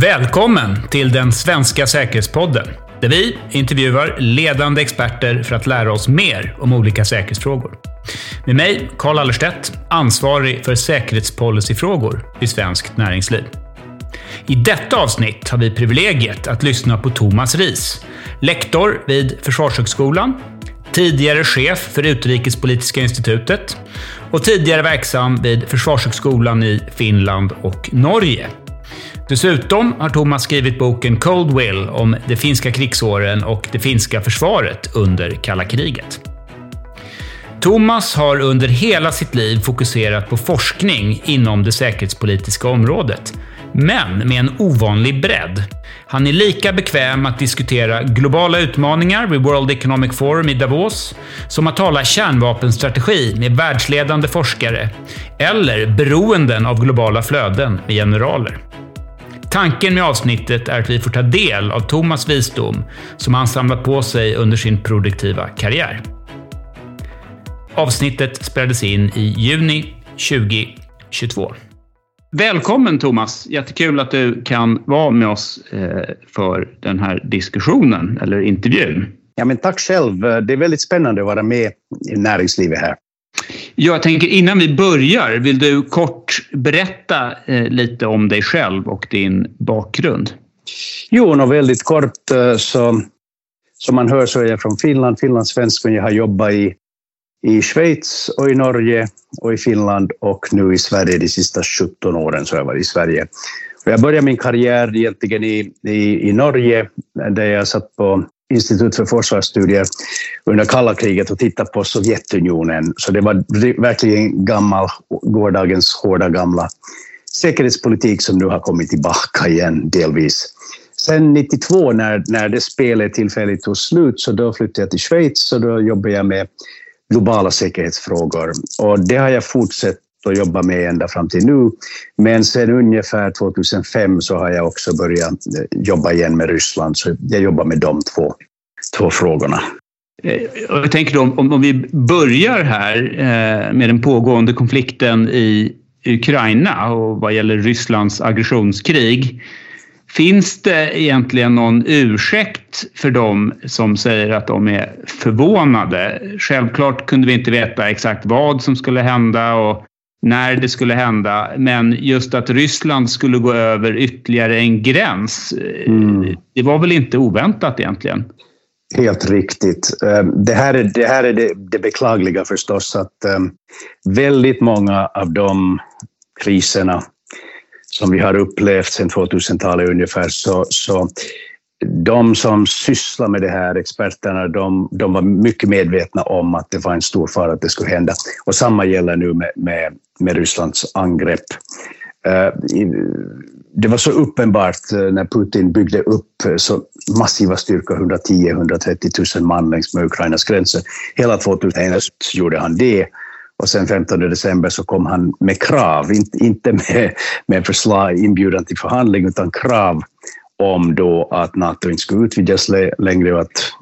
Välkommen till den svenska säkerhetspodden, där vi intervjuar ledande experter för att lära oss mer om olika säkerhetsfrågor. Med mig, Carl Allerstedt, ansvarig för säkerhetspolicyfrågor i Svenskt Näringsliv. I detta avsnitt har vi privilegiet att lyssna på Thomas Ris, lektor vid Försvarshögskolan, tidigare chef för Utrikespolitiska institutet och tidigare verksam vid Försvarshögskolan i Finland och Norge. Dessutom har Thomas skrivit boken Cold Will om de finska krigsåren och det finska försvaret under kalla kriget. Thomas har under hela sitt liv fokuserat på forskning inom det säkerhetspolitiska området, men med en ovanlig bredd. Han är lika bekväm att diskutera globala utmaningar vid World Economic Forum i Davos, som att tala kärnvapenstrategi med världsledande forskare, eller beroenden av globala flöden med generaler. Tanken med avsnittet är att vi får ta del av Thomas visdom som han samlat på sig under sin produktiva karriär. Avsnittet spelades in i juni 2022. Välkommen Thomas! Jättekul att du kan vara med oss eh, för den här diskussionen, eller intervjun. Ja, men tack själv. Det är väldigt spännande att vara med i näringslivet här. Jag tänker innan vi börjar, vill du kort berätta eh, lite om dig själv och din bakgrund? Jo, no, väldigt kort. Eh, så, som man hör så är jag från Finland, finlandssvensk, och jag har jobbat i, i Schweiz och i Norge och i Finland och nu i Sverige de sista 17 åren så har jag varit i Sverige. Och jag började min karriär egentligen i, i, i Norge där jag satt på Institut för försvarsstudier under kalla kriget och tittade på Sovjetunionen. Så det var verkligen gammal, gårdagens hårda gamla säkerhetspolitik som nu har kommit tillbaka igen delvis. Sen 92 när, när det spelet tillfälligt tog slut så då flyttade jag till Schweiz och då jobbade jag med globala säkerhetsfrågor. Och det har jag fortsatt och jobba med ända fram till nu. Men sen ungefär 2005 så har jag också börjat eh, jobba igen med Ryssland, så jag jobbar med de två, två frågorna. Eh, jag tänker då, om, om vi börjar här eh, med den pågående konflikten i Ukraina och vad gäller Rysslands aggressionskrig. Finns det egentligen någon ursäkt för dem som säger att de är förvånade? Självklart kunde vi inte veta exakt vad som skulle hända och när det skulle hända. Men just att Ryssland skulle gå över ytterligare en gräns, mm. det var väl inte oväntat egentligen? Helt riktigt. Ehm, det här är det, här är det, det beklagliga förstås, att um, väldigt många av de kriserna som vi har upplevt sedan 2000-talet ungefär, så, så de som sysslar med det här, experterna, de, de, var mycket medvetna om att det var en stor fara att det skulle hända. Och samma gäller nu med, med, med Rysslands angrepp. Eh, det var så uppenbart eh, när Putin byggde upp eh, så massiva styrkor, 110-130 000 man längs med Ukrainas gränser. Hela 2001 gjorde han det. Och sen 15 december så kom han med krav, inte, inte med, med förslag, inbjudan till förhandling, utan krav om då att NATO inte skulle utvidgas längre och att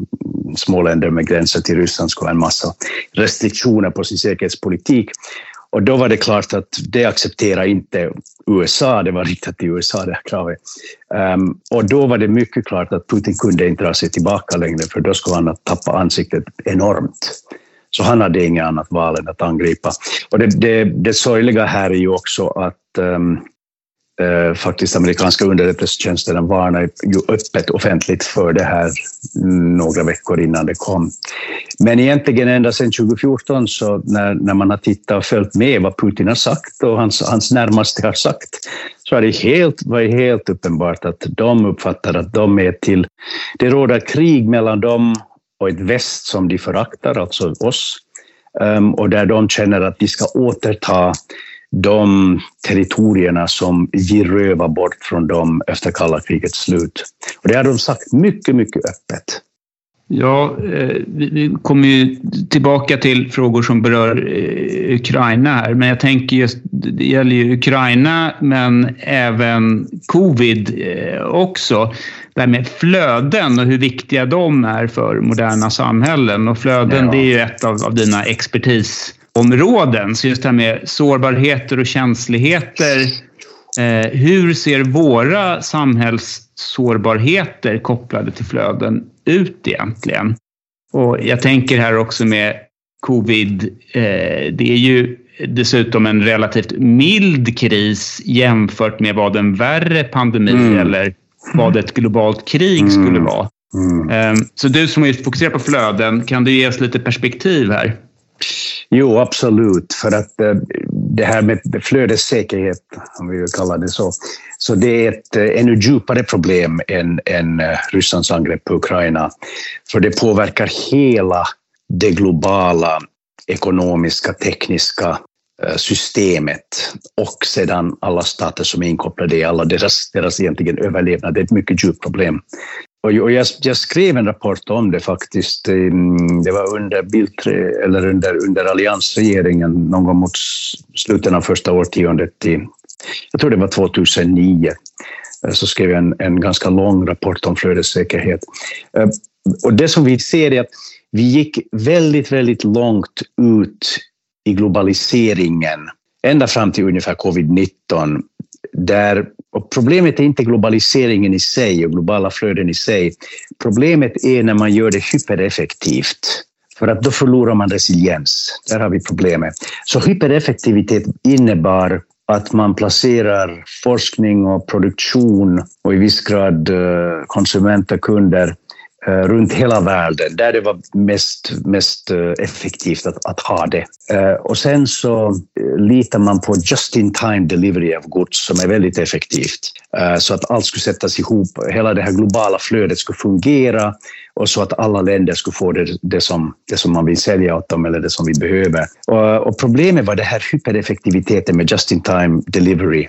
små länder med gränser till Ryssland skulle ha en massa restriktioner på sin säkerhetspolitik. Och då var det klart att det accepterar inte USA, det var riktat till USA det här kravet. Um, och då var det mycket klart att Putin kunde inte dra sig tillbaka längre för då skulle han tappa ansiktet enormt. Så han hade inget annat val än att angripa. Och det, det, det sorgliga här är ju också att um, eh, faktiskt amerikanska underrättelsetjänsterna varnade ju öppet offentligt för det här några veckor innan det kom. Men egentligen ända sedan 2014 så när, när man har tittat och följt med vad Putin har sagt och hans, hans närmaste har sagt så är det helt, varit helt uppenbart att de uppfattar att de är till... Det råder krig mellan dem och ett väst som de föraktar, alltså oss, um, och där de känner att de ska återta de territorierna som vi rövar bort från dem efter kalla krigets slut. Och det har de sagt mycket, mycket öppet. Ja, eh, vi kommer ju tillbaka till frågor som berör eh, Ukraina här, men jag tänker just, det gäller ju Ukraina men även covid eh, också. Det här med flöden och hur viktiga de är för moderna samhällen. Och flöden, ja. det är ju ett av, av dina expertis områden. Så just det här med sårbarheter och känsligheter Eh, hur ser våra samhällssårbarheter kopplade till flöden ut egentligen? Och jag tänker här också med covid. Eh, det är ju dessutom en relativt mild kris jämfört med vad en värre pandemi mm. eller vad ett globalt krig mm. skulle vara. Mm. Ehm, så du som just fokuserar på flöden, kan du ge oss lite perspektiv här? Jo, absolut. För att eh, det här med flödessäkerhet, om vi vill kalla det så, så det är ett eh, ännu djupare problem än, än eh, Rysslands angrepp på Ukraina. För det påverkar hela det globala ekonomiska, tekniska systemet och sedan alla stater som är inkopplade i alla deras, deras egentligen överlevnad. Det är ett mycket djupt problem. Och jag, jag, skrev en rapport om det faktiskt. Det var under Bildt, eller under, under alliansregeringen någon gång mot slutet av första årtiondet. I, jag tror det var 2009. Eh, så skrev jag en, en ganska lång rapport om flödessäkerhet. Eh, och det som vi ser är att vi gick väldigt, väldigt långt ut i globaliseringen ända fram till ungefär covid-19 där, och problemet är inte globaliseringen i sig och globala flöden i sig. Problemet är när man gör det hypereffektivt. För att då förlorar man resiliens. Där har vi problemet. Så hypereffektivitet innebar att man placerar forskning och produktion och i viss grad eh, konsumenter, kunder Eh, runt hela världen, där det var mest, mest eh, effektivt att, att ha det. Eh, och sen så litar man på just in time delivery av gods som är väldigt effektivt. Så att allt skulle sättas ihop, hela det här globala flödet skulle fungera och så att alla länder skulle få det, det, som, det som man vill sälja åt dem eller det som vi behöver. Och, och problemet var den här hypereffektiviteten med just in time delivery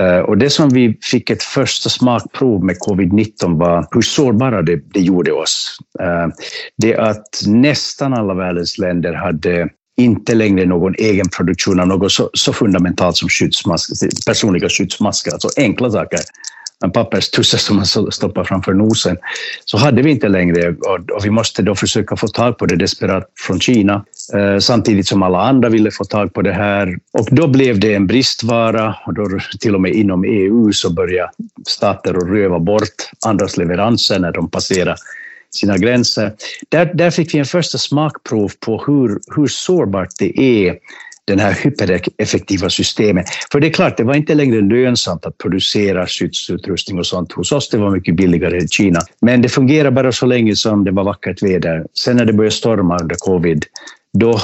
Eh, och det som vi fick ett första smakprov med covid-19 var hur sårbara det, det gjorde oss. Eh, det att nästan alla världens länder hade inte längre någon egen produktion av något så, så fundamentalt som skyddsmask, personliga skyddsmasker, alltså enkla saker en papperstusse som man stoppar framför nosen, så hade vi inte längre och, vi måste då försöka få tag på det desperat från Kina, eh, samtidigt som alla andra ville få tag på det här. Och då blev det en bristvara och då till och med inom EU så började stater att röva bort andras leveranser när de passerar sina gränser. Där, där fick vi en första smakprov på hur, hur sårbart det är den här hypereffektiva systemet. För det är klart, det var inte längre lönsamt att producera skyddsutrustning och sånt hos oss. Det var mycket billigare i Kina. Men det fungerar bara så länge som det var vackert väder. Sen när det började storma under covid, då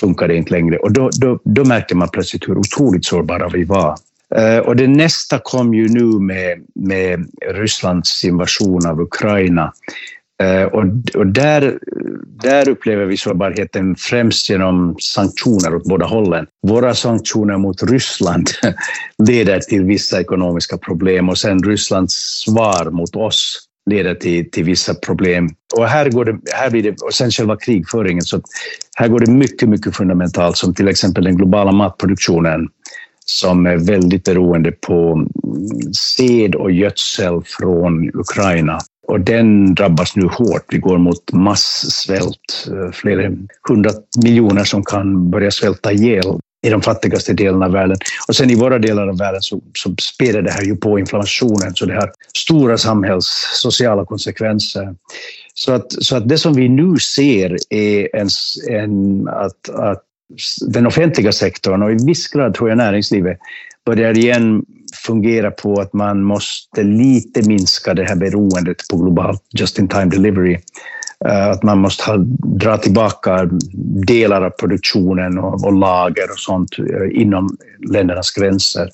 funkar det inte längre. Och då, då, då märkte man plötsligt hur otroligt sårbara vi var. Eh, och det nästa kom ju nu med, med Rysslands invasion av Ukraina. Eh, och, och där där upplever vi sårbarheten främst genom sanktioner åt båda hållen. Våra sanktioner mot Ryssland leder till vissa ekonomiska problem och sen Rysslands svar mot oss leder till, till vissa problem. Och här, går det, här blir det, och sen själva krigföringen, så här går det mycket, mycket fundamentalt, som till exempel den globala matproduktionen som är väldigt beroende på sed och gödsel från Ukraina. Och den drabbas nu hårt. Vi går mot massvält. Eh, Flera hundra miljoner som kan börja svälta ihjäl i de fattigaste delarna av världen. Och sen i våra delar av världen så, så späder det här ju på inflammationen, så det har stora samhällssociala konsekvenser. Så att, så att det som vi nu ser är en, en, att, att den offentliga sektorn och i viss grad tror jag näringslivet börjar igen fungera på att man måste lite minska det här beroendet på globalt just-in-time delivery. Eh, att man måste ha, dra tillbaka delar av produktionen och, och lager och sånt eh, inom ländernas gränser.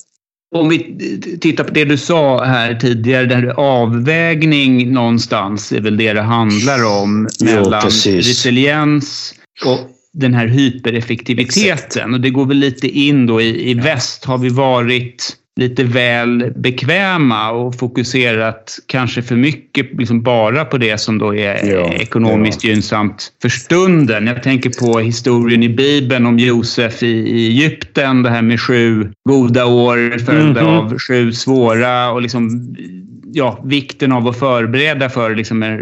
Om vi tittar på det du sa här tidigare, där avvägning någonstans är väl det det handlar om mellan jo, resiliens och den här hypereffektiviteten. Exakt. Och det går väl lite in då i, i väst har vi varit lite väl bekväma och fokuserat kanske för mycket liksom bara på det som då är ja, ekonomiskt ja. gynnsamt för stunden. Jag tänker på historien i Bibeln om Josef i, i Egypten, det här med sju goda år följda mm -hmm. av sju svåra och liksom ja, vikten av att förbereda för liksom en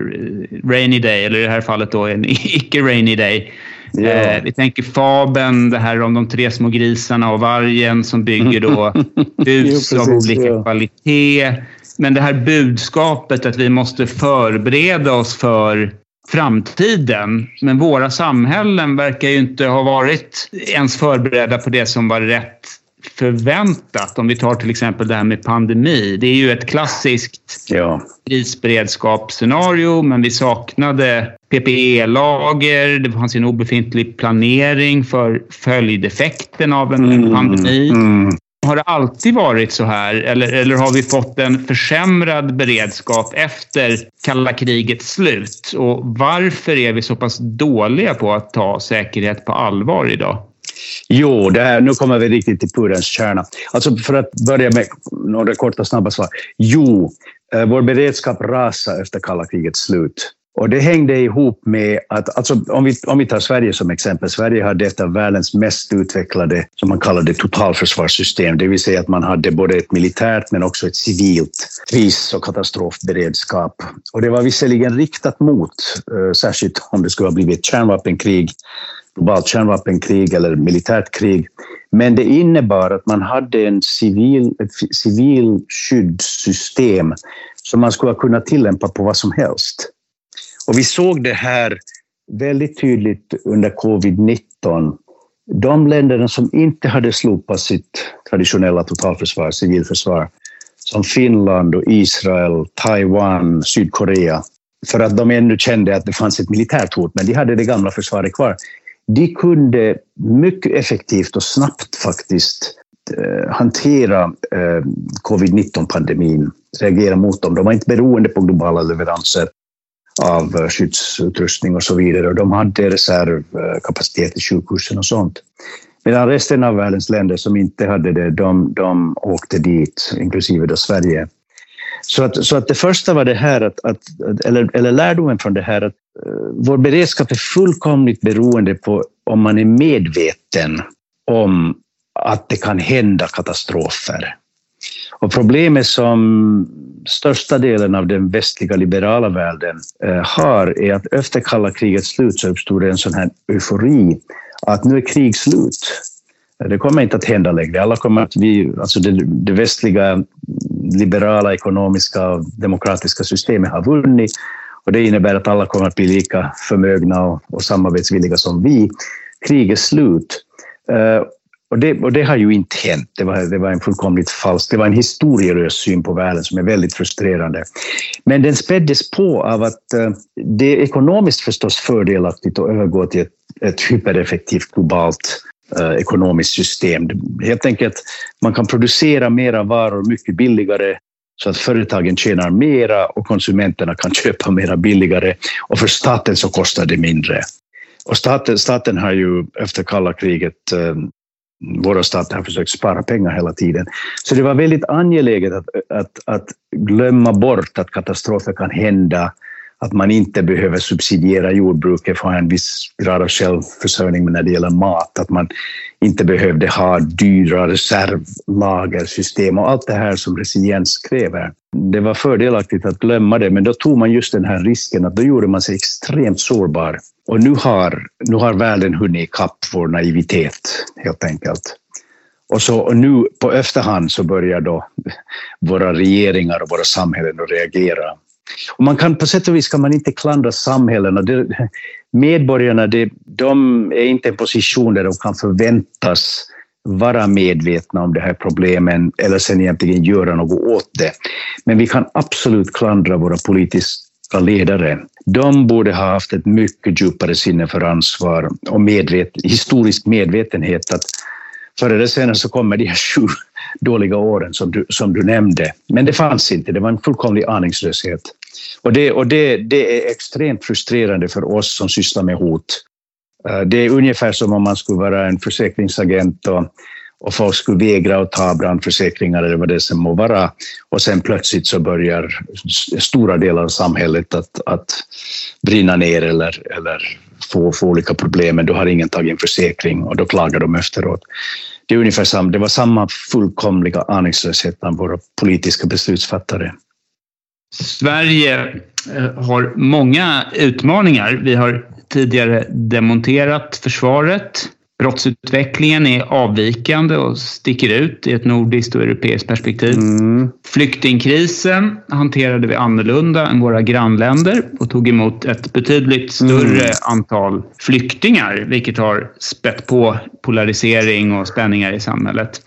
rainy day, eller i det här fallet då en icke-rainy day. Eh, vi tänker fabeln, det här om de tre små grisarna och vargen som bygger då hus jo, av olika ja. kvalitet. Men det här budskapet att vi måste förbereda oss för framtiden. Men våra samhällen verkar ju inte ha varit ens förberedda på det som var rätt förväntat. Om vi tar till exempel det här med pandemi. Det är ju ett klassiskt ja. krisberedskapsscenario, men vi saknade PPE-lager. Det fanns en obefintlig planering för följdeffekten av en mm, pandemi. Mm. Har det alltid varit så här eller, eller har vi fått en försämrad beredskap efter kalla krigets slut? Och varför är vi så pass dåliga på att ta säkerhet på allvar idag? Jo, det här, nu kommer vi riktigt till pudelns kärna. Alltså för att börja med några korta snabba svar. Jo, eh, vår beredskap rasade efter kalla krigets slut. Och det hängde ihop med att, alltså om vi, om vi tar Sverige som exempel, Sverige hade ett av världens mest utvecklade, som man kallar det, totalförsvarssystem. Det vill säga att man hade både ett militärt men också ett civilt kris och katastrofberedskap. Och det var visserligen riktat mot, eh, särskilt om det skulle ha blivit ett kärnvapenkrig, globalt kärnvapenkrig eller militärt krig. Men det innebar att man hade en civil, ett civil skyddssystem som man skulle kunna tillämpa på vad som helst. Och vi såg det här väldigt tydligt under covid-19. De länderna som inte hade slopat sitt traditionella totalförsvar, civilförsvar, som Finland och Israel, Taiwan, Sydkorea, för att de ännu kände att det fanns ett militärt hot, men de hade det gamla försvaret kvar. De kunde mycket effektivt och snabbt faktiskt eh, hantera eh, covid-19-pandemin, reagera mot dem. De var inte beroende på globala leveranser av eh, skyddsutrustning och så vidare. Och de hade reservkapacitet i sjukhusen och sånt. Medan resten av världens länder som inte hade det, de, de åkte dit, inklusive då Sverige. Så att, så att det första var det här, att, att, eller, eller lärdomen från det här, att uh, vår beredskap är fullkomligt beroende på om man är medveten om att det kan hända katastrofer. Och problemet som största delen av den västliga liberala världen eh, har är att efter kalla krigets slut så uppstod det en sån här eufori att nu är krig slut. Det kommer inte att hända längre. Alla kommer att vi, alltså det, det västliga liberala, ekonomiska och demokratiska systemet har vunnit och det innebär att alla kommer att bli lika förmögna och, och samarbetsvilliga som vi. Krig är slut. Uh, och det, och det har ju inte hänt. Det var, det var en fullkomligt falsk, det var en historielös syn på världen som är väldigt frustrerande. Men den späddes på av att uh, det är ekonomiskt förstås fördelaktigt att övergå till ett, ett hypereffektivt globalt Eh, ekonomiskt system. Helt enkelt, man kan producera mera varor mycket billigare så att företagen tjänar mera och konsumenterna kan köpa mera billigare och för staten så kostar det mindre. Och staten, staten har ju efter kalla kriget eh, våra stater har försökt spara pengar hela tiden. Så det var väldigt angeläget att, att, att glömma bort att katastrofer kan hända, att man inte behöver subsidiera jordbruket för en viss grad av självförsörjning när det gäller mat, att man inte behövde ha dyra reservlagersystem och allt det här som resiliens kräver. Det var fördelaktigt att glömma det, men då tog man just den här risken att då gjorde man sig extremt sårbar och nu har, nu har världen hunnit ikapp vår naivitet, helt enkelt. Och, så, och nu på efterhand så börjar då våra regeringar och våra samhällen att reagera. Och man kan, på sätt och vis kan man inte klandra samhällena. Det, medborgarna det, de är inte i en position där de kan förväntas vara medvetna om de här problemen eller sen egentligen göra något åt det. Men vi kan absolut klandra våra politiska ledare, de borde ha haft ett mycket djupare sinne för ansvar och medvet, historisk medvetenhet att förr eller senare så kommer de här sju dåliga åren som du, som du nämnde. Men det fanns inte, det var en fullkomlig aningslöshet. Och, det, och det, det är extremt frustrerande för oss som sysslar med hot. Eh, det är ungefär som om man skulle vara en försäkringsagent och och folk skulle vägra att ta brandförsäkringar eller vad det som må vara. Och sen plötsligt så börjar stora delar av samhället att, att brinna ner eller, eller få, få olika problem, men då har ingen tagit en försäkring och då klagar de efteråt. Det, är ungefär samma, det var samma fullkomliga aningslöshet bland våra politiska beslutsfattare. Sverige eh, har många utmaningar. Vi har tidigare demonterat försvaret. Brottsutvecklingen är avvikande och sticker ut i ett nordiskt och europeiskt perspektiv. Mm. Flyktingkrisen hanterade vi annorlunda än våra grannländer och tog emot ett betydligt större mm. antal flyktingar, vilket har spett på polarisering och spänningar i samhället.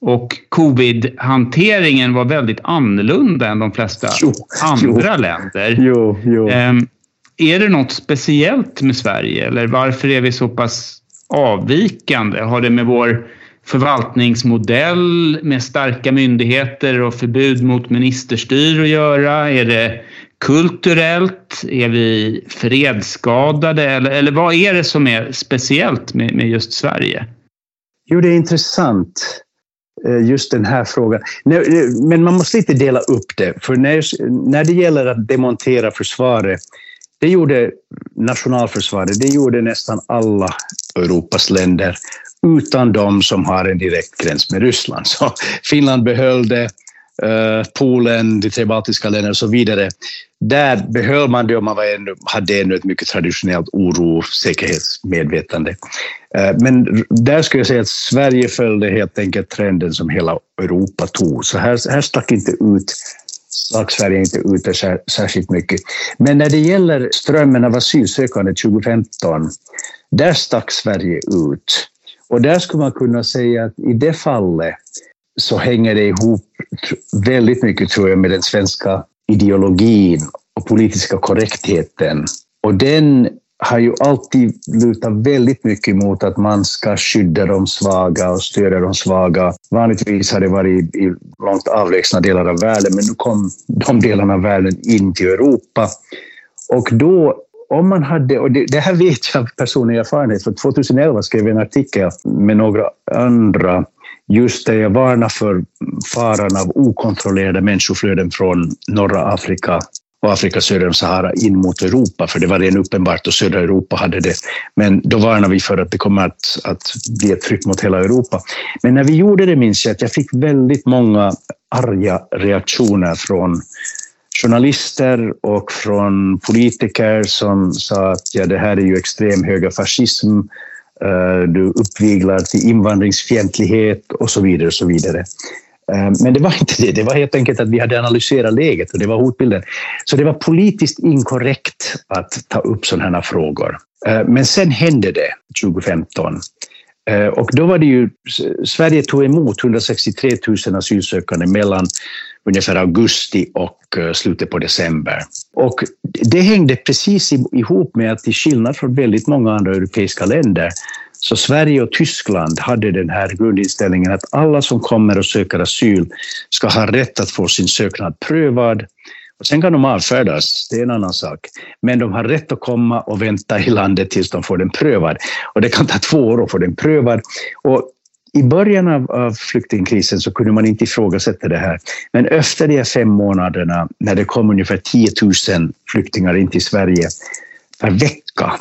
Och covid-hanteringen var väldigt annorlunda än de flesta jo, andra jo. länder. Jo, jo. Um, är det något speciellt med Sverige eller varför är vi så pass avvikande? Har det med vår förvaltningsmodell med starka myndigheter och förbud mot ministerstyr att göra? Är det kulturellt? Är vi fredsskadade? Eller, eller vad är det som är speciellt med, med just Sverige? Jo, det är intressant eh, just den här frågan. Men man måste inte dela upp det, för när, när det gäller att demontera försvaret det gjorde nationalförsvaret, det gjorde nästan alla Europas länder, utan de som har en direkt gräns med Ryssland. Så Finland behöll det, eh, Polen, de tre baltiska länderna och så vidare. Där behöll man det och man var ännu, hade ännu ett mycket traditionellt oro, säkerhetsmedvetande. Eh, men där skulle jag säga att Sverige följde helt enkelt trenden som hela Europa tog. Så här, här stack inte ut stack Sverige inte ut särskilt mycket. Men när det gäller strömmen av asylsökande 2015, där stack Sverige ut. Och där skulle man kunna säga att i det fallet så hänger det ihop väldigt mycket, tror jag, med den svenska ideologin och politiska korrektheten. Och den har ju alltid lutat väldigt mycket mot att man ska skydda de svaga och stödja de svaga. Vanligtvis har det varit i långt avlägsna delar av världen, men nu kom de delarna av världen in till Europa. Och då, om man hade, och det, det här vet jag av personlig erfarenhet, för 2011 skrev jag en artikel med några andra just där jag varnar för faran av okontrollerade människoflöden från norra Afrika och Afrika söder om Sahara in mot Europa, för det var redan uppenbart och södra Europa hade det. Men då varnade vi för att det kommer att, att bli ett tryck mot hela Europa. Men när vi gjorde det minns jag att jag fick väldigt många arga reaktioner från journalister och från politiker som sa att ja, det här är ju extrem högerfascism, eh, du uppviglar till invandringsfientlighet och så vidare. Och så vidare. Eh, men det var inte det. Det var helt enkelt att vi hade analyserat läget och det var hotbilden. Så det var politiskt inkorrekt att ta upp sådana här frågor. Eh, men sen hände det 2015. Och då var det ju, Sverige tog emot 163 000 asylsökande mellan ungefär augusti och eh, slutet på december. Och det hängde precis ihop med att till skillnad från väldigt många andra europeiska länder så Sverige och Tyskland hade den här grundinställningen att alla som kommer och söker asyl ska ha rätt att få sin söknad prövad. Och sen kan de avfärdas, det är en annan sak. Men de har rätt att komma och vänta i landet tills de får den prövad. Och det kan ta två år att få den prövad. Och i början av, av flyktingkrisen så kunde man inte ifrågasätta det här. Men efter de fem månaderna, när det kom ungefär 10 000 flyktingar in till Sverige per vecka,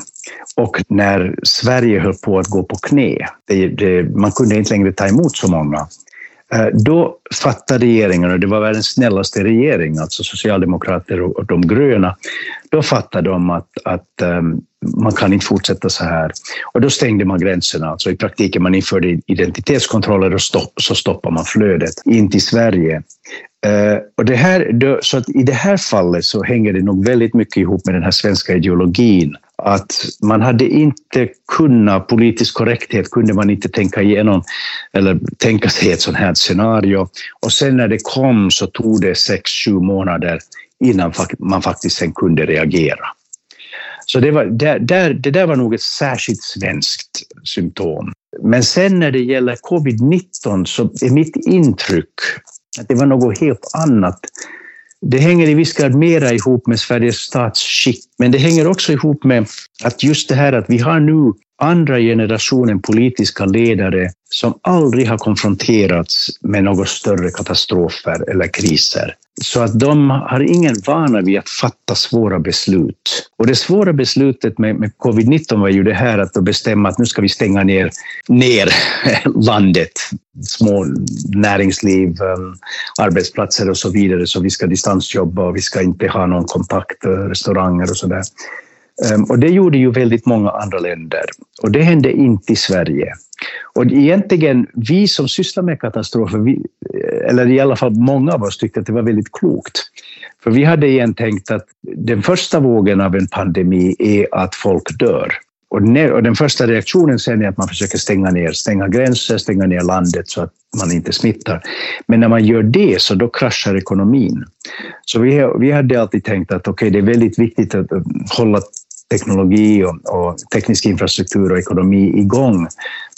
och när Sverige höll på att gå på knä, det, det, man kunde inte längre ta emot så många, Eh, då fattade regeringen, och det var världens snällaste regering, alltså socialdemokrater och de gröna, då fattade de att, att ehm, man kan inte fortsätta så här. Och då stängde man gränserna, alltså i praktiken man införde identitetskontroller och stopp, så stoppade man flödet in till Sverige. Eh, och det här, så att I det här fallet så hänger det nog väldigt mycket ihop med den här svenska ideologin att man hade inte kunnat, politisk korrekthet kunde man inte tänka igenom eller tänka sig ett sånt här scenario. Och sen när det kom så tog det sex, sju månader innan man faktiskt sen kunde reagera. Så det, var, där, där, det där var nog ett särskilt svenskt symptom. Men sen när det gäller covid-19 så är mitt intryck att det var något helt annat det hänger i viss grad mera ihop med Sveriges statsskick, men det hänger också ihop med att just det här att vi har nu andra generationen politiska ledare som aldrig har konfronterats med några större katastrofer eller kriser. Så att de har ingen vana vid att fatta svåra beslut. Och det svåra beslutet med, med covid-19 var ju det här att bestämma att nu ska vi stänga ner, ner landet. Små näringsliv, um, arbetsplatser och så vidare. Så vi ska distansjobba och vi ska inte ha någon kontakt, eh, restauranger och så där. Ehm, och det gjorde ju väldigt många andra länder. Och det hände inte i Sverige. Och egentligen, vi som sysslar med katastrofer, vi, eh, eller i alla fall många av oss tyckte att det var väldigt klokt. För vi hade igen tänkt att den första vågen av en pandemi är att folk dör. Och, den första reaktionen sen är att man försöker stänga ner, stänga gränser, stänga ner landet så att man inte smittar. Men när man gör det så då kraschar ekonomin. Så vi, vi hade alltid tänkt att okay, det är väldigt viktigt att hålla teknologi och, och, teknisk infrastruktur och ekonomi igång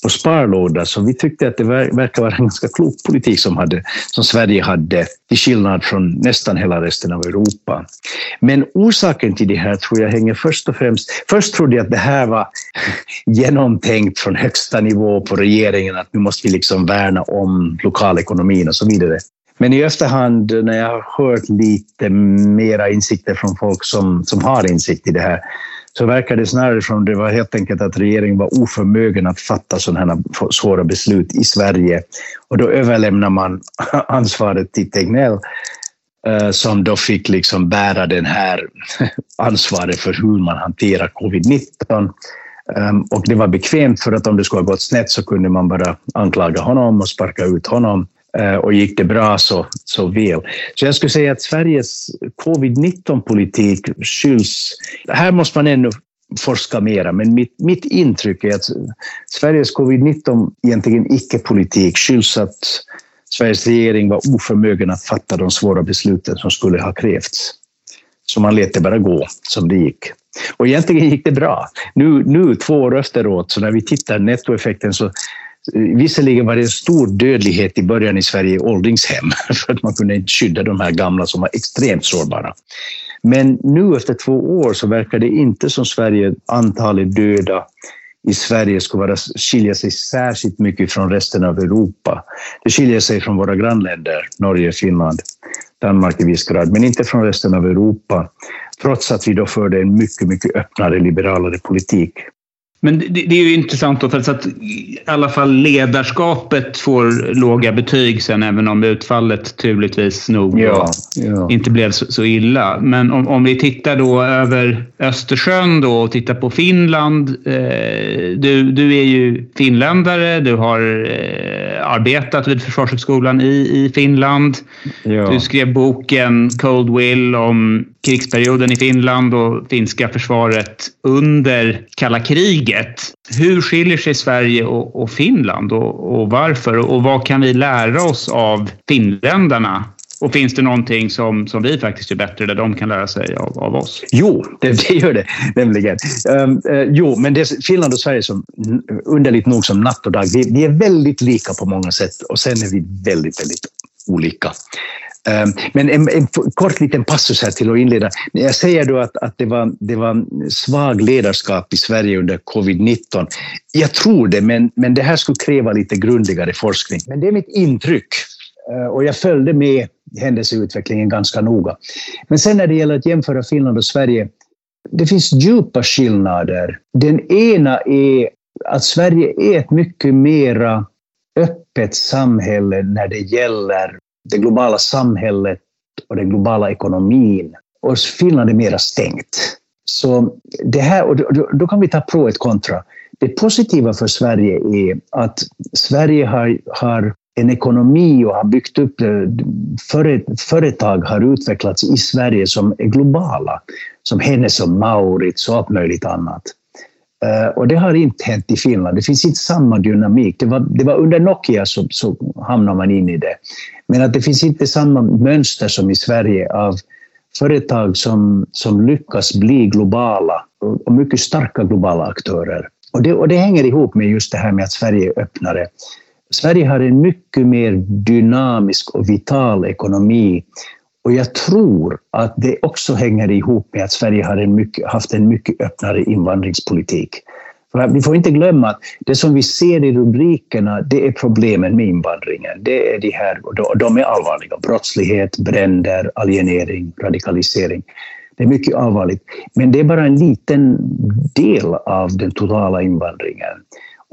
på sparlåda. Så vi tyckte att det verkar vara en ganska klok politik som, hade, som Sverige hade, till skillnad från nästan hela resten av Europa. Men orsaken till det här tror jag hänger först och främst... Först trodde jag att det här var genomtänkt från högsta nivå på regeringen, att nu måste vi liksom värna om lokalekonomin och så vidare. Men i efterhand, när jag har hört lite mera insikter från folk som, som har insikt i det här, så verkar det snarare som det var helt enkelt att regeringen var oförmögen att fatta sådana här svåra beslut i Sverige. Och då överlämnar man ansvaret till Tegnell eh, som då fick liksom bära den här ansvaret för hur man hanterar covid-19. Ehm, och det var bekvämt för att om det skulle ha gått snett så kunde man bara anklaga honom och sparka ut honom. Eh, och gick det bra så, så väl. Så jag skulle säga att Sveriges covid-19-politik skylls... Här måste man ännu forska mera, men mitt, mitt intryck är att Sveriges covid-19 egentligen icke-politik skylls att Sveriges regering var oförmögen att fatta de svåra besluten som skulle ha krävts. Så man lät det bara gå som det gick. Och egentligen gick det bra. Nu, nu två år efteråt, så när vi tittar nettoeffekten så Visserligen var det en stor dödlighet i början i Sverige i åldringshem, för att man kunde inte skydda de här gamla som var extremt sårbara. Men nu efter två år så verkar det inte som Sverige, antalet döda i Sverige skulle vara, skilja sig särskilt mycket från resten av Europa. Det skiljer sig från våra grannländer, Norge, Finland, Danmark i viss grad, men inte från resten av Europa, trots att vi då förde en mycket, mycket öppnare, liberalare politik. Men det, det, är ju intressant då, för att i alla fall ledarskapet får låga betyg sen, även om utfallet turligtvis nog ja, ja. inte blev så, så, illa. Men om, om, vi tittar då över Östersjön då och tittar på Finland. Eh, du, du är ju finländare, du har eh, arbetat vid Försvarshögskolan i, i Finland. Ja. Du skrev boken Cold Will om krigsperioden i Finland och finska försvaret under kalla kriget. Hur skiljer sig Sverige och, och Finland och, och, varför? Och vad kan vi lära oss av finländarna? Och finns det någonting som, som vi faktiskt gör bättre där de kan lära sig av, av oss? Jo, det, det gör det nämligen. Um, uh, jo, men det Finland och Sverige som underligt nog som natt och dag. Vi, vi är väldigt lika på många sätt och sen är vi väldigt, väldigt olika. Ehm, men en, en, kort liten passus här till att inleda. Jag säger då att, att det, var, det var svag ledarskap i Sverige under covid-19. Jag tror det, men, men det här skulle kräva lite grundligare forskning. Men det är mitt intryck. Eh, och jag följde med händelseutvecklingen ganska noga. Men sen när det gäller att jämföra Finland och Sverige, det finns djupa skillnader. Den ena är att Sverige är ett mycket mera öppet samhälle när det gäller det globala samhället och den globala ekonomin. Och Finland är mera stängt. Så det här, och då, då kan vi ta pro ett kontra. Det positiva för Sverige är att Sverige har, har en ekonomi och har byggt upp eh, företag har utvecklats i Sverige som är globala. Som Hennes och Maurits och allt möjligt annat. Eh, och det har inte hänt i Finland. Det finns inte samma dynamik. Det var, det var under Nokia så, så hamnade man in i det. Men att det finns inte samma mönster som i Sverige av företag som, som lyckas bli globala och mycket starka globala aktörer. Och det, och det hänger ihop med just det här med att Sverige är öppnare. Sverige har en mycket mer dynamisk och vital ekonomi och jag tror att det också hänger ihop med att Sverige har en mycket, haft en mycket öppnare invandringspolitik. För vi får inte glömma att det som vi ser i rubrikerna, det är problemen med invandringen. Det är de här, de är allvarliga. Brottslighet, bränder, alienering, radikalisering. Det är mycket allvarligt. Men det är bara en liten del av den totala invandringen.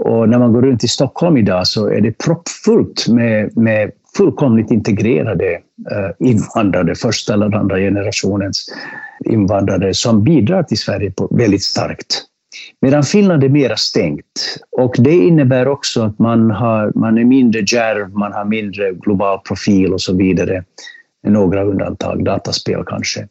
Och när man går runt i Stockholm idag så är det proppfullt med, med fullkomligt integrerade eh, invandrare, första eller andra generationens invandrare som bidrar till Sverige på väldigt starkt. Medan Finland är mera stängt. Och det innebär också att man, har, man är mindre djärv, man har mindre global profil och så vidare. Med några undantag, dataspel kanske.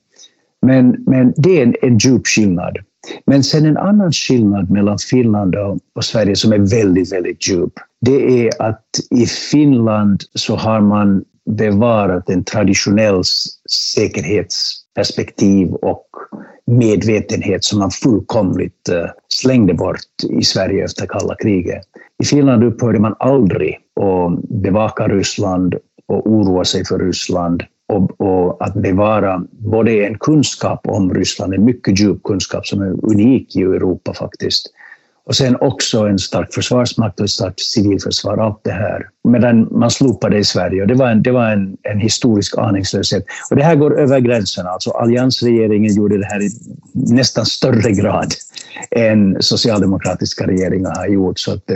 Men, men det är en, en djup skillnad. Men sen en annan skillnad mellan Finland och, Sverige som är väldigt, väldigt djup. Det är att i Finland så har man bevarat en traditionell säkerhetsperspektiv och medvetenhet som man fullkomligt eh, slängde bort i Sverige efter kalla kriget. I Finland upphörde man aldrig att bevaka Ryssland och oroa sig för Ryssland och, och, att bevara både en kunskap om Ryssland, en mycket djup kunskap som är unik i Europa faktiskt, och sen också en stark försvarsmakt och ett starkt civilförsvar, allt det här. Medan man slopade i Sverige. Och det var, en, det var en, en historisk aningslöshet. Och det här går över gränserna. Alltså alliansregeringen gjorde det här i nästan större grad än socialdemokratiska regeringar har gjort. Så, att,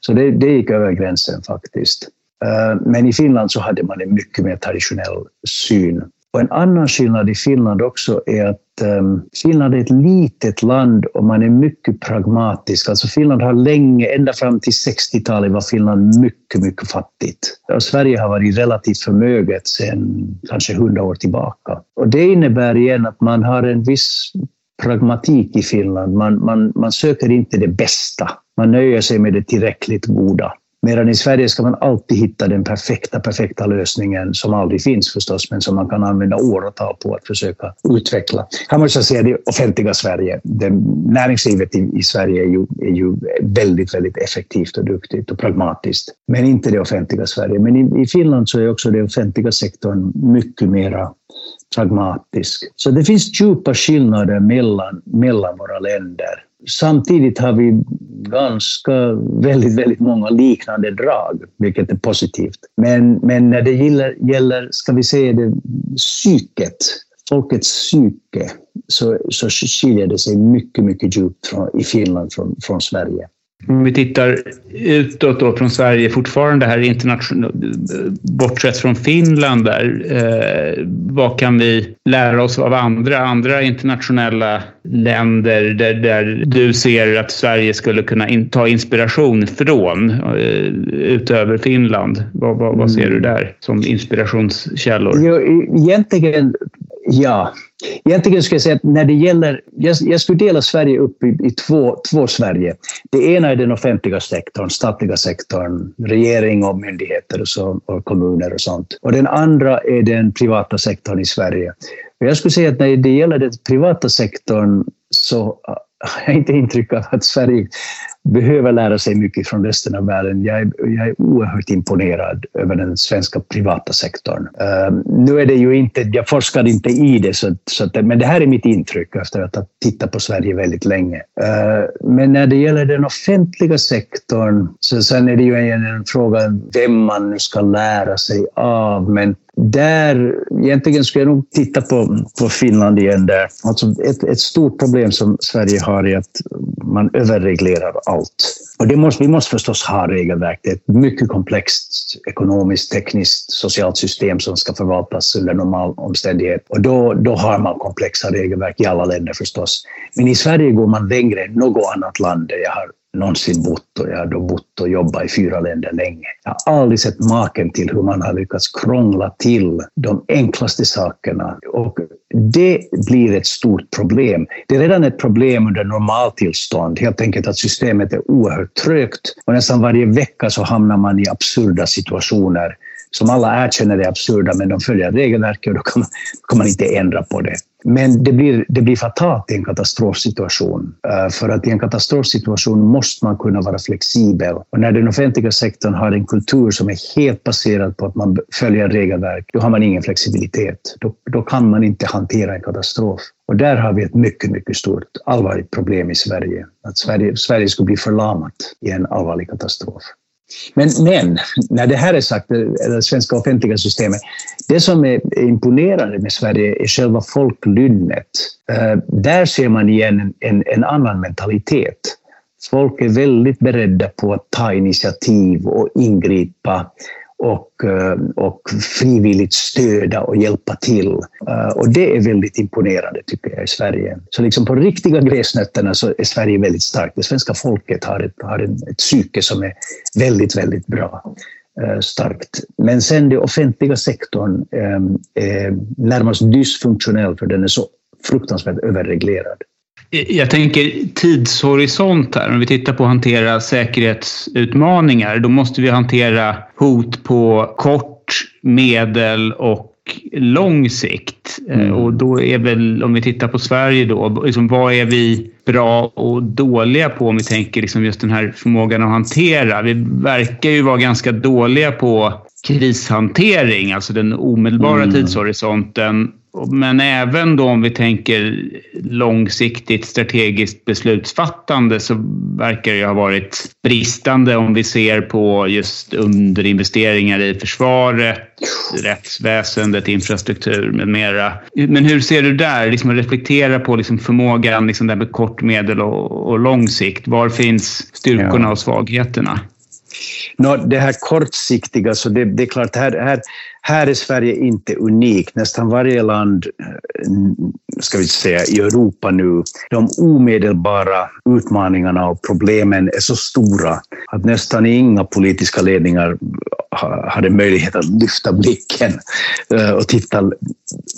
så det, det gick över gränsen faktiskt. Eh, men i Finland så hade man en mycket mer traditionell syn och en annan skillnad i Finland också är att ehm, Finland är ett litet land och man är mycket pragmatisk. Alltså Finland har länge, ända fram till 60-talet var Finland mycket, mycket fattigt. Och Sverige har varit relativt förmöget sedan kanske 100 år tillbaka. Och det innebär igen att man har en viss pragmatik i Finland. Man, man, man söker inte det bästa. Man nöjer sig med det tillräckligt goda. Medan i Sverige ska man alltid hitta den perfekta, perfekta lösningen som aldrig finns förstås, men som man kan använda åratal på att försöka utveckla. Här måste jag säga det offentliga Sverige. Det, näringslivet i, i Sverige är ju, är ju, väldigt, väldigt effektivt och duktigt och pragmatiskt. Men inte det offentliga Sverige. Men i, i Finland så är också den offentliga sektorn mycket mera pragmatisk. Så det finns djupa skillnader mellan, mellan våra länder. Samtidigt har vi ganska väldigt, väldigt många liknande drag, vilket är positivt. Men, men när det gäller, gäller, ska vi säga det, psyket, folkets psyke, så, så skiljer det sig mycket, mycket djupt från, i Finland från, från Sverige. Om vi tittar utåt då från Sverige, fortfarande här internationellt, bortsett från Finland där, eh, vad kan vi lära oss av andra, andra internationella länder där, där du ser att Sverige skulle kunna in, ta inspiration från eh, utöver Finland? Vad, vad, vad ser du mm. där som inspirationskällor? Jo, egentligen, ja. Egentligen skulle jag säga att när det gäller, jag, jag skulle dela Sverige upp i, i två, två Sverige. Det ena är den offentliga sektorn, statliga sektorn, regering och myndigheter och, så, och kommuner och sånt. Och den andra är den privata sektorn i Sverige. Jag skulle säga att när det gäller den privata sektorn så har inte intryck av att Sverige behöver lära sig mycket från resten av världen. Jag är, jag är oerhört imponerad över den svenska privata sektorn. Uh, nu är det ju inte, jag forskar inte i det, så, så att, men det här är mitt intryck efter att ha tittat på Sverige väldigt länge. Uh, men när det gäller den offentliga sektorn, så sen är det ju en, en fråga vem man nu ska lära sig av. Men där, egentligen skulle jag nog titta på, på Finland igen där. Alltså ett, ett stort problem som Sverige har är att man överreglerar allt. Och det måste, vi måste förstås ha regelverk. Det är ett mycket komplext ekonomiskt, tekniskt, socialt system som ska förvaltas under normal omständighet. Och då, då har man komplexa regelverk i alla länder förstås. Men i Sverige går man längre än något annat land där jag har någonsin bott och jag har då bott och jobbat i fyra länder länge. Jag har aldrig sett maken till hur man har lyckats krångla till de enklaste sakerna. Och det blir ett stort problem. Det är redan ett problem under normaltillstånd, helt enkelt att systemet är oerhört trögt och nästan varje vecka så hamnar man i absurda situationer som alla erkänner är absurda, men de följer regelverket och då kan man, kan man inte ändra på det. Men det blir, det blir fatalt i en katastrofsituation. Eh, för att i en katastrofsituation måste man kunna vara flexibel. Och när den offentliga sektorn har en kultur som är helt baserad på att man följer regelverk, då har man ingen flexibilitet. Då, då kan man inte hantera en katastrof. Och där har vi ett mycket, mycket stort allvarligt problem i Sverige. Att Sverige, Sverige skulle bli förlamat i en allvarlig katastrof. Men, men när det här är sagt, eh, det svenska offentliga systemet, det som är imponerande med Sverige är själva folklynnet. Eh, där ser man igen en, en, en annan mentalitet. folk är väldigt beredda på att ta initiativ och ingripa och, eh, och frivilligt stödja och hjälpa till. Eh, och det är väldigt imponerande tycker jag i Sverige. Så liksom på riktiga gräsnötterna så är Sverige väldigt starkt. Det svenska folket har ett, har ett psyke som är väldigt, väldigt bra eh, starkt. Men sen den offentliga sektorn är närmast dysfunktionell för den är så fruktansvärt överreglerad. Jag tänker tidshorisont här. Om vi tittar på att hantera säkerhetsutmaningar, då måste vi hantera hot på kort, medel och lång sikt. Eh, mm. Och då är väl, om vi tittar på Sverige då, liksom, vad är vi bra och dåliga på om vi tänker liksom just den här förmågan att hantera? Vi verkar ju vara ganska dåliga på krishantering, alltså den omedelbara mm. tidshorisonten men även då om vi tänker långsiktigt strategiskt beslutsfattande så verkar det ha varit bristande om vi ser på just underinvesteringar i försvaret, rättsväsendet, infrastruktur med mera. Men hur ser du där? Liksom reflektera på liksom förmågan liksom där med kort, medel och, och lång sikt. Var finns styrkorna ja. och svagheterna? No, det här kortsiktiga, så det, det är klart, här, här, här är Sverige inte unikt. Nästan varje land, eh, ska vi säga, i Europa nu, de omedelbara utmaningarna och problemen är så stora att nästan inga politiska ledningar hade möjlighet att lyfta blicken eh, och titta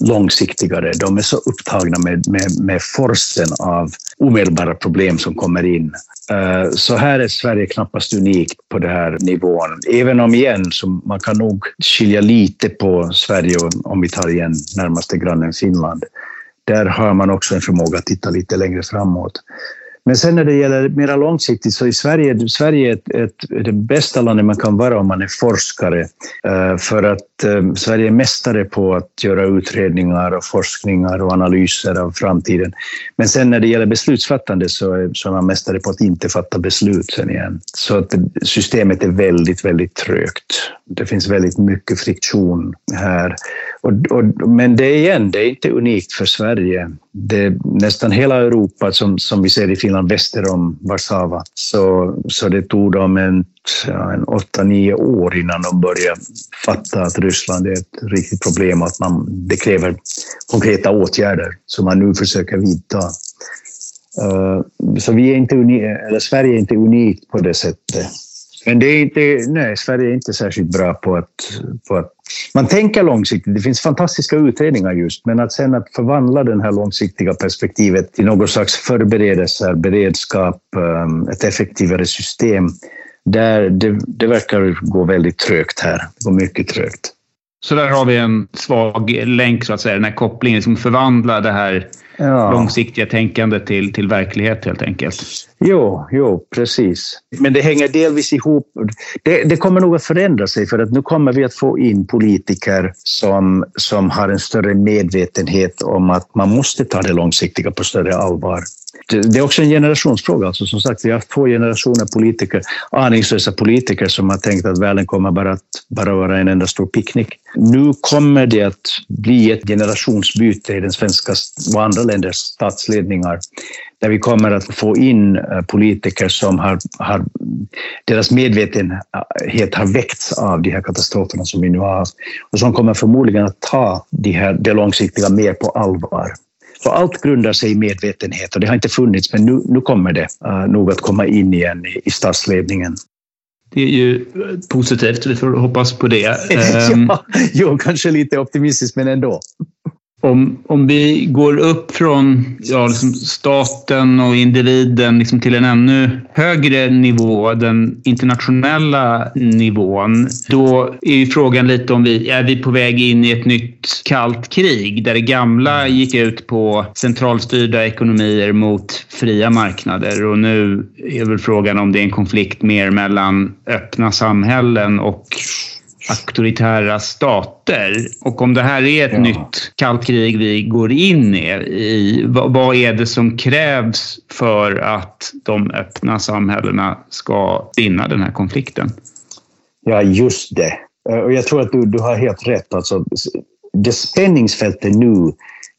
långsiktigare. De är så upptagna med, med, med forsen av omedelbara problem som kommer in. Eh, så här är Sverige knappast unikt på den här nivån. Även om igen, så man kan nog skilja lite lite på Sverige om vi tar igen närmaste grannen Finland. Där har man också en förmåga att titta lite längre framåt. Men sen när det gäller mera långsiktigt så är Sverige, Sverige ett, ett, det bästa landet man kan vara om man är forskare. Eh, för att eh, Sverige är mästare på att göra utredningar och forskningar och analyser av framtiden. Men sen när det gäller beslutsfattande så är, så är man mästare på att inte fatta beslut sen igen. Så att systemet är väldigt, väldigt trögt. Det finns väldigt mycket friktion här. Och, och, men det är igen, det är inte unikt för Sverige. Det, nästan hela Europa, som, som vi ser i Finland väster om Warszawa, så, så det tog dem en, ja, en 8-9 år innan de började fatta att Ryssland är ett riktigt problem och att man, det kräver konkreta åtgärder som man nu försöker vidta. Eh, så vi är inte eller Sverige är inte unikt på det sättet. Men det är inte, nej, Sverige är inte särskilt bra på att, på att... Man tänker långsiktigt, det finns fantastiska utredningar just, men att sen att förvandla det här långsiktiga perspektivet till något slags förberedelser, beredskap, eh, ett effektivare system, där det, det verkar gå väldigt trögt här. Det går mycket trögt. Så där har vi en svag länk, så att säga, den här kopplingen som förvandlar det här ja. långsiktiga tänkandet till, till verklighet helt enkelt. Jo, jo, precis. Men det hänger delvis ihop. Det, det, kommer nog att förändra sig för att nu kommer vi att få in politiker som, som har en större medvetenhet om att man måste ta det långsiktiga på större allvar. Det är också en generationsfråga. Alltså, som sagt, vi har två generationer politiker, aningslösa politiker som har tänkt att världen kommer bara att bara vara en enda stor picknick. Nu kommer det att bli ett generationsbyte i den svenska och andra länders statsledningar där vi kommer att få in eh, politiker som har, har deras medvetenhet har väckts av de här katastroferna som vi nu har haft och som kommer förmodligen att ta det, här, det långsiktiga mer på allvar. Så allt grundar sig i medvetenhet och det har inte funnits, men nu, nu kommer det uh, nog att komma in igen i, i statsledningen. Det är ju positivt, vi får hoppas på det. ja, ehm, jo, kanske lite optimistiskt, men ändå. Om, om vi går upp från ja, liksom staten och individen liksom till en ännu högre nivå, den internationella nivån, då är ju frågan lite om vi är vi på väg in i ett nytt kallt krig där det gamla gick ut på centralstyrda ekonomier mot fria marknader. Och nu är väl frågan om det är en konflikt mer mellan öppna samhällen och auktoritära stater. Och om det här är ett ja. nytt kallt krig vi går in i, vad är det som krävs för att de öppna samhällena ska vinna den här konflikten? Ja, just det. Och jag tror att du, du har helt rätt. Alltså, det spänningsfältet nu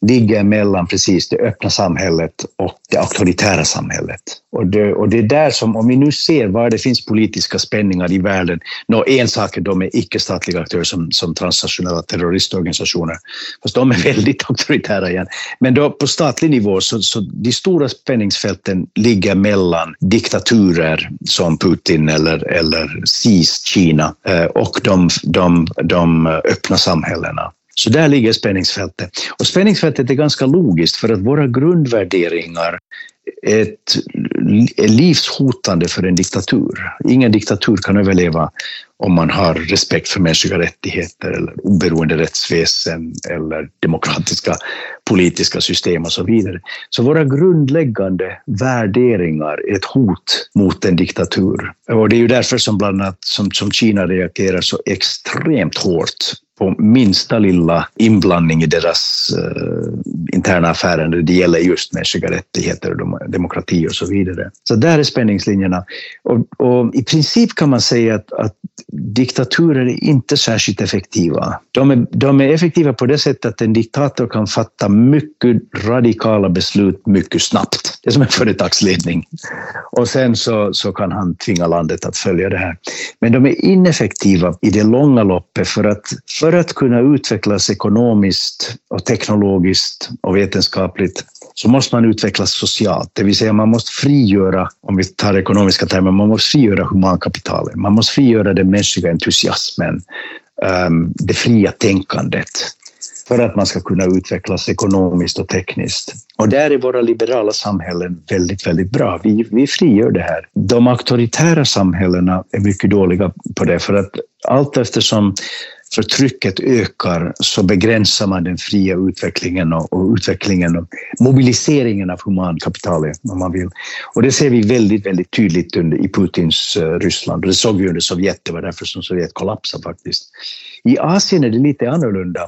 ligger mellan precis det öppna samhället och det auktoritära samhället. Och det, och det är där som, om vi nu ser var det finns politiska spänningar i världen, nå, en sak är de är icke-statliga aktörer som, som transnationella terroristorganisationer, fast de är väldigt auktoritära igen. Men då på statlig nivå så, så de stora spänningsfälten ligger mellan diktaturer som Putin eller, eller Xis Kina eh, och de, de, de öppna samhällena. Så där ligger spänningsfältet. Och spänningsfältet är ganska logiskt för att våra grundvärderingar ett, är livshotande för en diktatur. Ingen diktatur kan överleva om man har respekt för mänskliga rättigheter eller oberoende rättsväsen eller demokratiska politiska system och så vidare. Så våra grundläggande värderingar är ett hot mot en diktatur. Och det är ju därför som bland annat som, som Kina reagerar så extremt hårt på minsta lilla inblandning i deras eh, interna affärer när det gäller just mänskliga rättigheter och demokrati och så vidare. Så där är spänningslinjerna. Och, och i princip kan man säga att, att diktaturer är inte särskilt effektiva. De är, de är effektiva på det sättet att en diktator kan fatta mycket radikala beslut mycket snabbt. Det är som en företagsledning. Och sen så, så kan han tvinga landet att följa det här. Men de är ineffektiva i det långa loppet för att, för för att kunna utvecklas ekonomiskt och teknologiskt och vetenskapligt så måste man utvecklas socialt, det vill säga man måste frigöra, om vi tar ekonomiska termer, man måste frigöra humankapitalet, man måste frigöra den mänskliga entusiasmen, ehm, det fria tänkandet för att man ska kunna utvecklas ekonomiskt och tekniskt. Och där är våra liberala samhällen väldigt, väldigt bra. Vi, vi frigör det här. De auktoritära samhällena är mycket dåliga på det, för att allt eftersom förtrycket ökar så begränsar man den fria utvecklingen och, och utvecklingen och mobiliseringen av humankapitalet, om man vill. Och det ser vi väldigt, väldigt tydligt under, i Putins uh, Ryssland. Det såg vi under Sovjet, det var därför som Sovjet kollapsade faktiskt. I Asien är det lite annorlunda.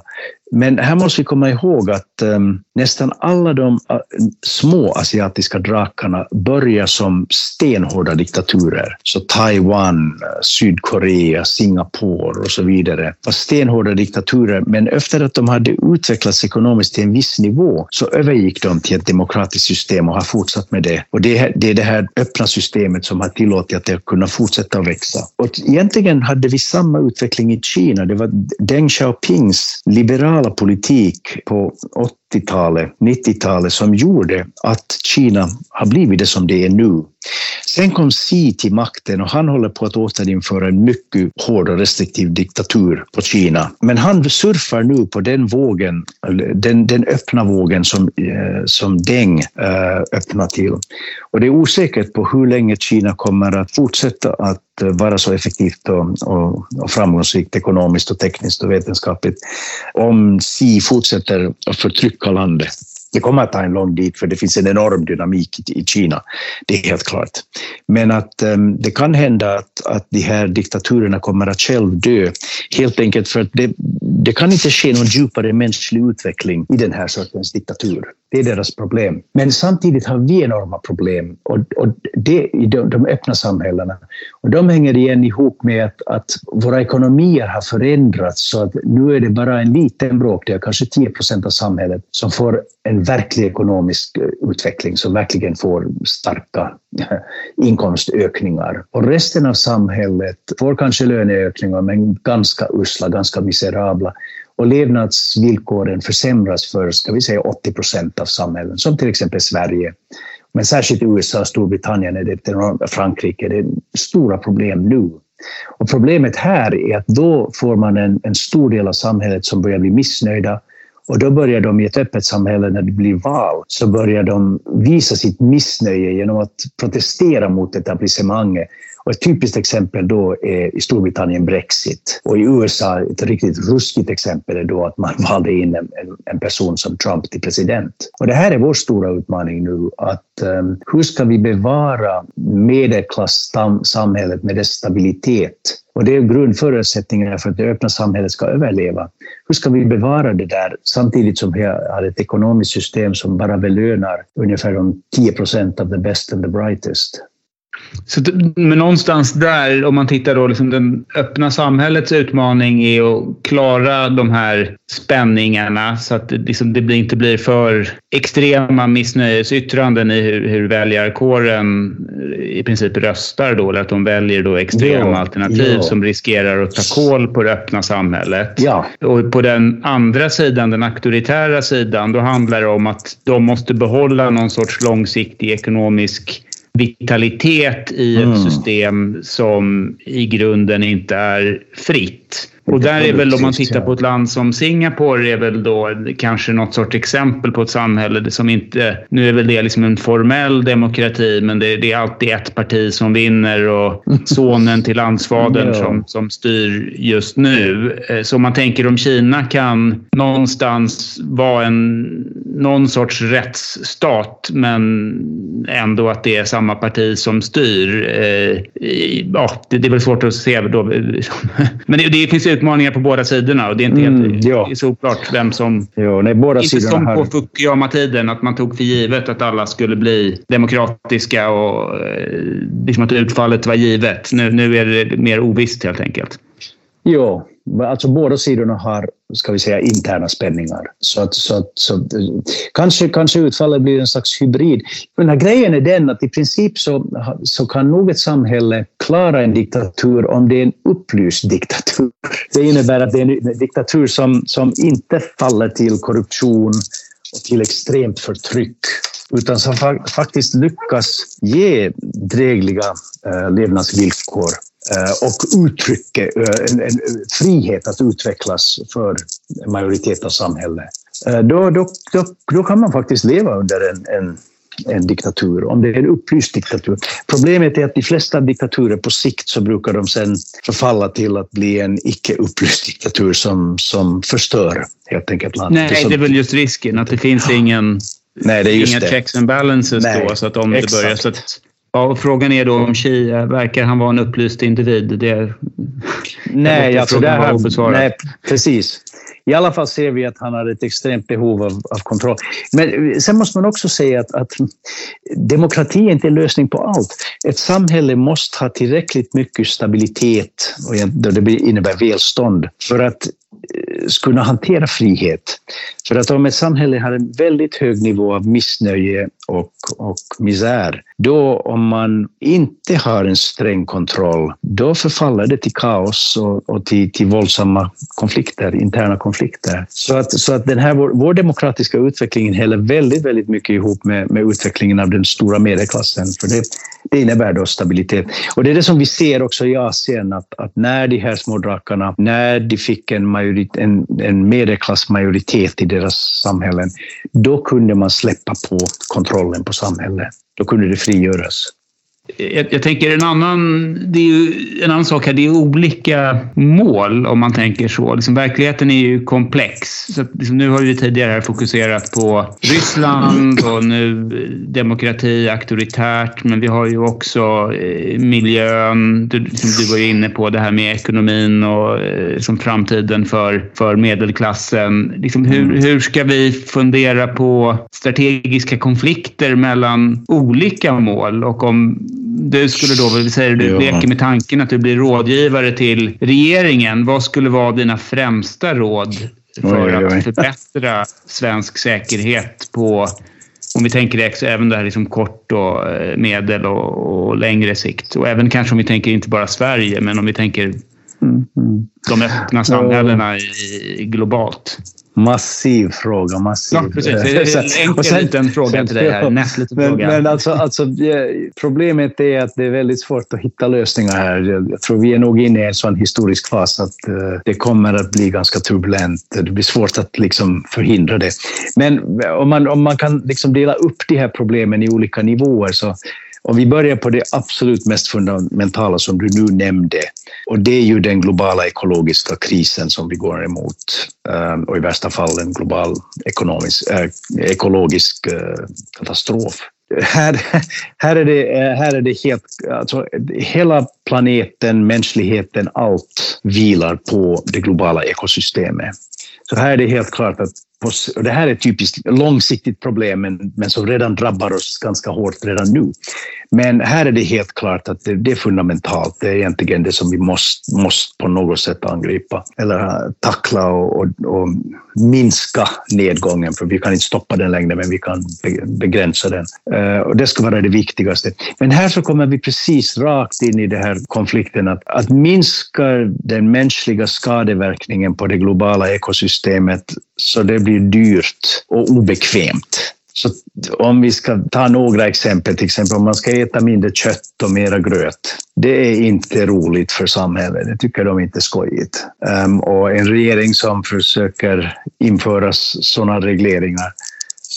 Men här måste vi komma ihåg att um, nästan alla de uh, små asiatiska drakarna börjar som stenhårda diktaturer. Så Taiwan, Sydkorea, Singapore och så vidare var stenhårda diktaturer. Men efter att de hade utvecklats ekonomiskt till en viss nivå så övergick de till ett demokratiskt system och har fortsatt med det. Och det är, det är det här öppna systemet som har tillåtit att det kunna fortsätta att växa. Och egentligen hade vi samma utveckling i Kina. Det var Deng Xiaopings liberala politik på 80-talet, 90-talet som gjorde att Kina har blivit det som det är nu. Sen kom Xi till makten och han håller på att återinföra en mycket hård och restriktiv diktatur på Kina. Men han surfar nu på den vågen, den, den öppna vågen som, eh, som Deng eh, öppnar till. Och det är osäkert på hur länge Kina kommer att fortsätta att eh, vara så effektivt och, och, och framgångsrikt ekonomiskt och tekniskt och vetenskapligt om Xi fortsätter att förtrycka landet. Det kommer att ta en lång tid för det finns en enorm dynamik i Kina, det är helt klart. Men att um, det kan hända att, att de här diktaturerna kommer att själv dö, helt enkelt för att det, det kan inte ske någon djupare mänsklig utveckling i den här sortens diktatur. Det är deras problem. Men samtidigt har vi enorma problem och, och det i de, de öppna samhällena. Och de hänger igen ihop med att, att våra ekonomier har förändrats så att nu är det bara en liten bråkdel, kanske 10 procent av samhället, som får en verklig ekonomisk eh, utveckling, som verkligen får starka inkomstökningar. Och resten av samhället får kanske löneökningar, men ganska usla, ganska miserabla och levnadsvillkoren försämras för, ska vi säga, 80 procent av samhällen, som till exempel Sverige. Men särskilt i USA, Storbritannien och Frankrike, det är stora problem nu. Och problemet här är att då får man en, en stor del av samhället som börjar bli missnöjda och då börjar de i ett öppet samhälle, när det blir val, så börjar de visa sitt missnöje genom att protestera mot etablissemanget och ett typiskt exempel då är i Storbritannien Brexit. Och i USA, ett riktigt ruskigt exempel är då att man valde in en, en person som Trump till president. Och det här är vår stora utmaning nu, att um, hur ska vi bevara medelklassamhället med dess stabilitet? Och det är grundförutsättningen för att det öppna samhället ska överleva. Hur ska vi bevara det där samtidigt som vi har ett ekonomiskt system som bara belönar ungefär de 10 procent av the best and the brightest? Så, men någonstans där, om man tittar då, liksom den öppna samhällets utmaning är att klara de här spänningarna så att det, liksom, det blir, inte blir för extrema missnöjesyttranden i hur, hur väljarkåren i princip röstar då, eller att de väljer då extrema ja, alternativ ja. som riskerar att ta koll på det öppna samhället. Ja. Och på den andra sidan, den auktoritära sidan, då handlar det om att de måste behålla någon sorts långsiktig ekonomisk vitalitet i ett mm. system som i grunden inte är fritt. Och där är väl om man tittar på ett land som Singapore är väl då kanske något sorts exempel på ett samhälle som inte... Nu är väl det liksom en formell demokrati men det, det är alltid ett parti som vinner och sonen till landsfadern som, som styr just nu. Eh, så om man tänker om Kina kan någonstans vara en, någon sorts rättsstat men ändå att det är samma parti som styr. Eh, ja, det, det är väl svårt att se då. Men det, det finns utmaningar på båda sidorna och det är inte helt mm, ja. såklart vem som... Ja, nej, båda inte som på Fukuyama-tiden, att man tog för givet att alla skulle bli demokratiska och eh, liksom att utfallet var givet. Nu, nu är det mer ovisst helt enkelt. Ja, alltså båda sidorna har, ska vi säga, interna spänningar. Så, att, så, att, så kanske, kanske utfallet blir en slags hybrid. Men här grejen är den att i princip så, så kan nog ett samhälle klara en diktatur om det är en upplyst diktatur. Det innebär att det är en diktatur som, som inte faller till korruption och till extremt förtryck utan som faktiskt lyckas ge drägliga eh, levnadsvillkor och uttrycke, eh, en, en, frihet att utvecklas för en majoritet av samhället. Eh, då, då, då, då kan man faktiskt leva under en, en, en diktatur, om det är en upplyst diktatur. Problemet är att de flesta diktaturer på sikt så brukar de sen förfalla till att bli en icke upplyst diktatur som, som förstör helt enkelt landet. Nej, det är väl just risken att det finns ingen Nej, det är just inga det. checks and balances Nej, då. Så att om exakt. det börjar... Så att Ja, och frågan är då om Chia, verkar han vara en upplyst individ? Det, nej, alltså där har, nej, precis. I alla fall ser vi att han har ett extremt behov av, av kontroll. Men sen måste man också säga att, att demokrati är inte en lösning på allt. Ett samhälle måste ha tillräckligt mycket stabilitet, och det innebär välstånd, för att Eh, kunna hantera frihet. För att om ett samhälle har en väldigt hög nivå av missnöje och, och misär, då om man inte har en sträng kontroll, då förfaller det till kaos och, och till, till våldsamma konflikter, interna konflikter. Så att, så att den här, vår, vår demokratiska utveckling hänger väldigt, väldigt mycket ihop med, med utvecklingen av den stora medelklassen. För det, det innebär då stabilitet. Och det är det som vi ser också i Asien, att, att när de här små drakarna, när de fick en, majorit, en, en medelklassmajoritet i deras samhällen, då kunde man släppa på kontrollen på samhället. Då kunde det frigöras. Jag, jag, tänker en annan, det är en annan sak här, det är olika mål om man tänker så. Liksom, verkligheten är ju komplex. Så liksom, nu har vi tidigare fokuserat på Ryssland och nu demokrati, auktoritärt, men vi har ju också eh, miljön. Du, liksom, du var ju inne på det här med ekonomin och eh, som framtiden för, för medelklassen. Liksom, hur, mm. hur ska vi fundera på strategiska konflikter mellan olika mål och om du skulle då, vi säger du ja. leker med tanken att du blir rådgivare till regeringen. Vad skulle vara dina främsta råd för oj, oj, oj. att förbättra svensk säkerhet på om vi tänker det, även det här liksom kort och eh, medel och, och, längre sikt. Och även kanske om vi tänker inte bara Sverige, men om vi tänker mm, mm. de öppna samhällena i, globalt. Massiv fråga, massiv. Ja, precis. En enkel sen, liten fråga till dig här. Näst liten men, fråga. Men alltså, alltså, problemet är att det är väldigt svårt att hitta lösningar här. Jag tror vi är nog inne i en sån historisk fas att uh, det kommer att bli ganska turbulent. Det blir svårt att liksom förhindra det. Men om man, om man kan liksom dela upp de här problemen i olika nivåer så om vi börjar på det absolut mest fundamentala som du nu nämnde, och det är ju den globala ekologiska krisen som vi går emot, ehm, och i värsta fall en global ekonomisk, äh, ekologisk äh, katastrof. Här, här, är det, eh, här är det helt... Alltså, hela planeten, mänskligheten, allt vilar på det globala ekosystemet. Så här är det helt klart att och det här är ett typiskt långsiktigt problem, men, men som redan drabbar oss ganska hårt redan nu. Men här är det helt klart att det, det, är fundamentalt. Det är egentligen det som vi måste, måste på något sätt angripa eller eh, tackla och, och, och minska nedgången, för vi kan inte stoppa den längre, men vi kan begränsa den. Uh, och det ska vara det viktigaste. Men här så kommer vi precis rakt in i den här konflikten att, att minska den mänskliga skadeverkningen på det globala ekosystemet så det blir dyrt och obekvämt. Så om vi ska ta några exempel, till exempel om man ska äta mindre kött och mera gröt. Det är inte roligt för samhället, det tycker de inte är skojigt. Ehm, och en regering som försöker införa sådana regleringar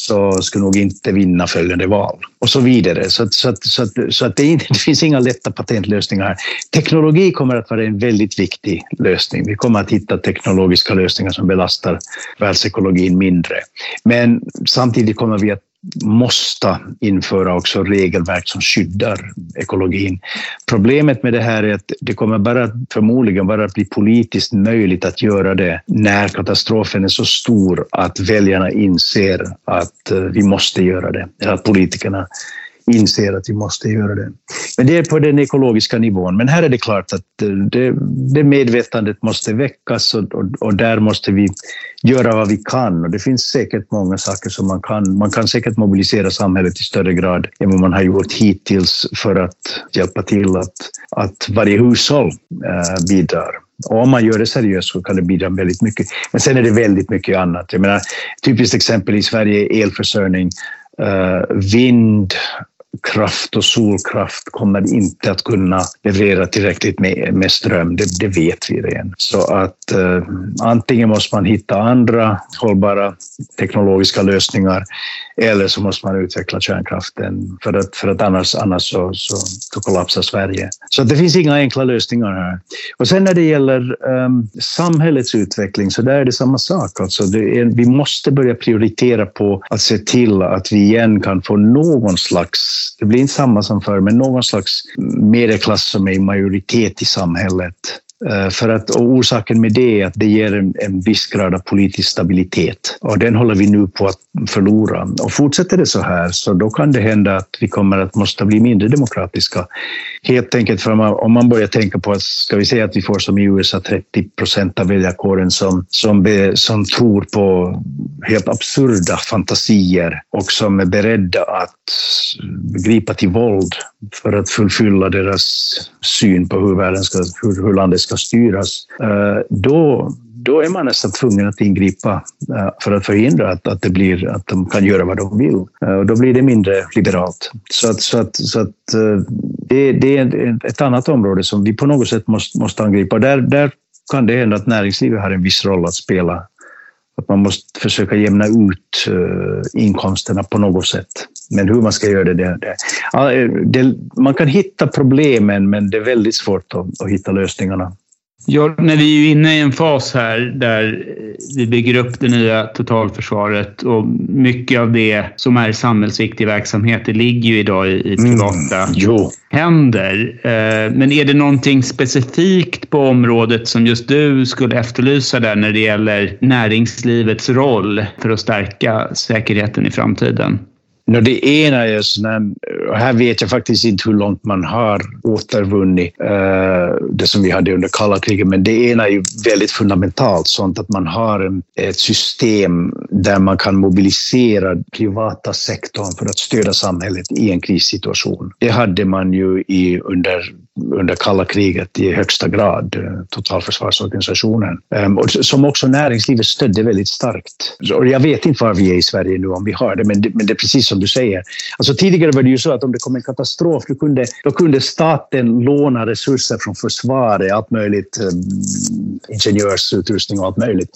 så skulle nog inte vinna följande val och så vidare. Så, så, så, så att det, inte, det finns inga lätta patentlösningar här. Teknologi kommer att vara en väldigt viktig lösning. Vi kommer att hitta teknologiska lösningar som belastar världsekologin mindre. Men samtidigt kommer vi att måste införa också regelverk som skyddar ekologin. Problemet med det här är att det kommer bara förmodligen bara att bli politiskt möjligt att göra det när katastrofen är så stor att väljarna inser att eh, vi måste göra det, eller att politikerna inser att vi måste göra det. Men det är på den ekologiska nivån. Men här är det klart att eh, det, det medvetandet måste väckas och, och, och, där måste vi göra vad vi kan. Och det finns säkert många saker som man kan. Man kan säkert mobilisera samhället i större grad än vad man har gjort hittills för att hjälpa till att, att varje hushåll äh, bidrar. Och om man gör det seriöst så kan det bidra väldigt mycket. Men sen är det väldigt mycket annat. Jag menar, typiskt exempel i Sverige är elförsörjning, uh, vind, kraft och solkraft kommer inte att kunna leverera tillräckligt med, med ström, det, det vet vi redan. Så att eh, antingen måste man hitta andra hållbara teknologiska lösningar eller så måste man utveckla kärnkraften för att, för att annars, annars så, så, så kollapsar Sverige. Så det finns inga enkla lösningar här. Och sen när det gäller eh, samhällets utveckling så där är det samma sak. Alltså är, vi måste börja prioritera på att se till att vi igen kan få någon slags, det blir inte samma som förr, men någon slags medelklass som är i majoritet i samhället. Eh, för att, och orsaken med det är att det ger en, en viss grad av politisk stabilitet och den håller vi nu på att förlora. Och fortsätter det så här så då kan det hända att vi kommer att måste bli mindre demokratiska. Helt enkelt för man, om man börjar tänka på att, ska vi säga att vi får som i USA 30 procent av väljarkåren som, som, be, som tror på helt absurda fantasier och som är beredda att gripa till våld för att fullfylla deras syn på hur, världen ska, hur, hur landet ska styras, eh, då, då är man nästan tvungen att ingripa eh, för att förhindra att, att, det blir, att de kan göra vad de vill. Eh, och då blir det mindre liberalt. Så, att, så, att, så att det, det är ett annat område som vi på något sätt måste, måste angripa. Där, där kan det hända att näringslivet har en viss roll att spela att man måste försöka jämna ut uh, inkomsterna på något sätt. Men hur man ska göra det, det, det, eh, det, man kan hitta problemen, men det är väldigt svårt att, att hitta lösningarna. Ja, när vi är inne i en fas här där vi bygger upp det nya totalförsvaret och mycket av det som är samhällsviktig verksamhet det ligger ju idag i, mm, privata mm, händer. Eh, men är det någonting specifikt på området som just du skulle efterlysa där när det gäller näringslivets roll för att stärka säkerheten i framtiden? No, det ena är sådär, och här vet jag faktiskt inte hur långt man har återvunnit uh, det som vi hade under kalla kriget, men det ena är ju väldigt fundamentalt sånt att man har en, ett system där man kan mobilisera privata sektorn för att stödja samhället i en krissituation. Det hade man ju i, under under kalla kriget i högsta grad, eh, totalförsvarsorganisationen, ehm, och som också näringslivet stödde väldigt starkt. Och jag vet inte var vi är i Sverige nu om vi har det, men det, men det är precis som du säger. Alltså tidigare var det ju så att om det kom en katastrof, då kunde, då kunde staten låna resurser från försvaret, allt möjligt, ehm, ingenjörsutrustning och allt möjligt,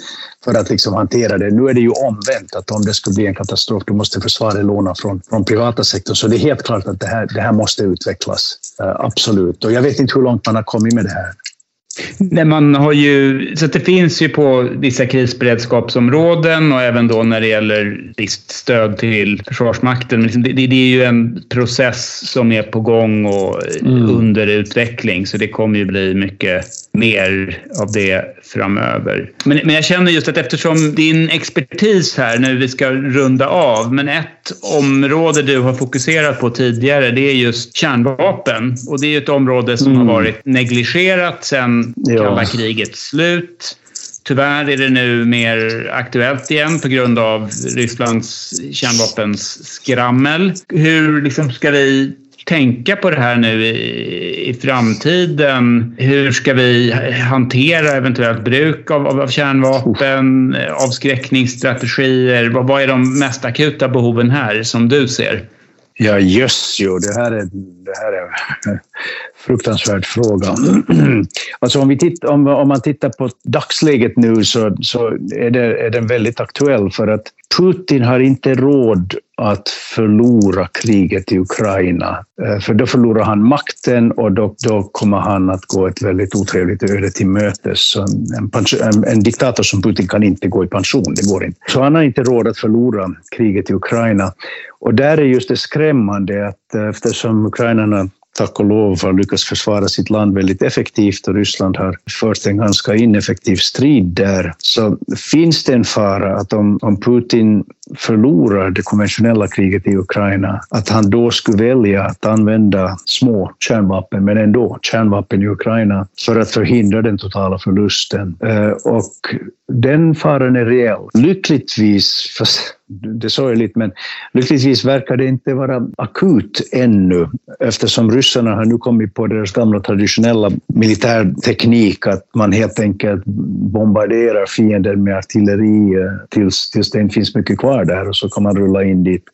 för att liksom hantera det. Nu är det ju omvänt, att om det skulle bli en katastrof, då måste försvaret låna från, från privata sektorn. Så det är helt klart att det här, det här måste utvecklas, eh, absolut. Och jag vet inte hur långt man har kommit med det här. Nej, man har ju, så det finns ju på vissa krisberedskapsområden och även då när det gäller visst stöd till Försvarsmakten. Men liksom det, det, är ju en process som är på gång och mm. under utveckling så det kommer ju bli mycket mer av det framöver. Men, men jag känner just att eftersom din expertis här, nu vi ska runda av, men ett område du har fokuserat på tidigare det är just kärnvapen. Och det är ett område som mm. har varit negligerat sedan ja. kalla krigets slut. Tyvärr är det nu mer aktuellt igen på grund av Rysslands kärnvapenskrammel. Hur liksom ska vi tänka på det här nu i, i framtiden? Hur ska vi hantera eventuellt bruk av, av, av kärnvapen, avskräckningsstrategier? Vad, vad är de mest akuta behoven här som du ser? Ja, just jo, det här är, det här är fruktansvärd fråga. Alltså om, vi titt, om, om man tittar på dagsläget nu så, så är, det, är den väldigt aktuell för att Putin har inte råd att förlora kriget i Ukraina. Eh, för då förlorar han makten och då, då kommer han att gå ett väldigt otrevligt öde till mötes. En, en, en, diktator som Putin kan inte gå i pension, det går inte. Så han har inte råd att förlora kriget i Ukraina. Och där är just det skrämmande att eh, eftersom ukrainarna tack och lov har lyckats försvara sitt land väldigt effektivt och Ryssland har fört en ganska ineffektiv strid där, så finns det en fara att om, om Putin förlorar det konventionella kriget i Ukraina, att han då skulle välja att använda små kärnvapen, men ändå kärnvapen i Ukraina, för att förhindra den totala förlusten. Eh, och den faran är reell. Lyckligtvis, fast det är sorgligt, men lyckligtvis verkar det inte vara akut ännu eftersom ryssarna har nu kommit på deras gamla traditionella militärteknik att man helt enkelt bombarderar fienden med artilleri tills, tills det inte finns mycket kvar där och så kan man rulla in dit.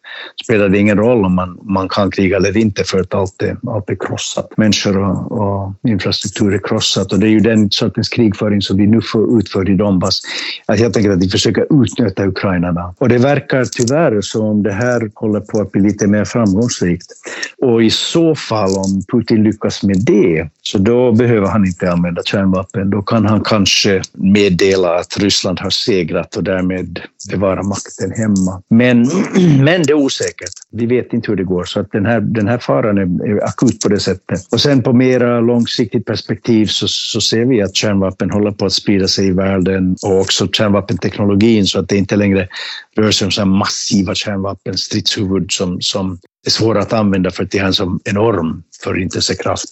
Spelar det ingen roll om man, man kan kriga eller inte för att allt är, allt är krossat. Människor och, och infrastruktur är krossat och det är ju den sortens krigföring som vi nu får utförd i Donbass. Att helt enkelt att vi försöker utnyttja ukrainarna. Och det verkar tyvärr som om det här håller på att bli lite mer framgångsrikt. Och i så fall, om Putin lyckas med det, så då behöver han inte använda kärnvapen. Då kan han kanske meddela att Ryssland har segrat och därmed bevara makten hemma. Men, men det är osäkert. Vi vet inte hur det går, så att den, här, den här faran är, är akut på det sättet. Och sen på mera långsiktigt perspektiv så, så ser vi att kärnvapen håller på att sprida sig i världen och också kärnvapenteknologin så att det inte längre rör sig om så massiva kärnvapen, stridshuvud som, som är svåra att använda för att de har en så enorm förintelsekraft.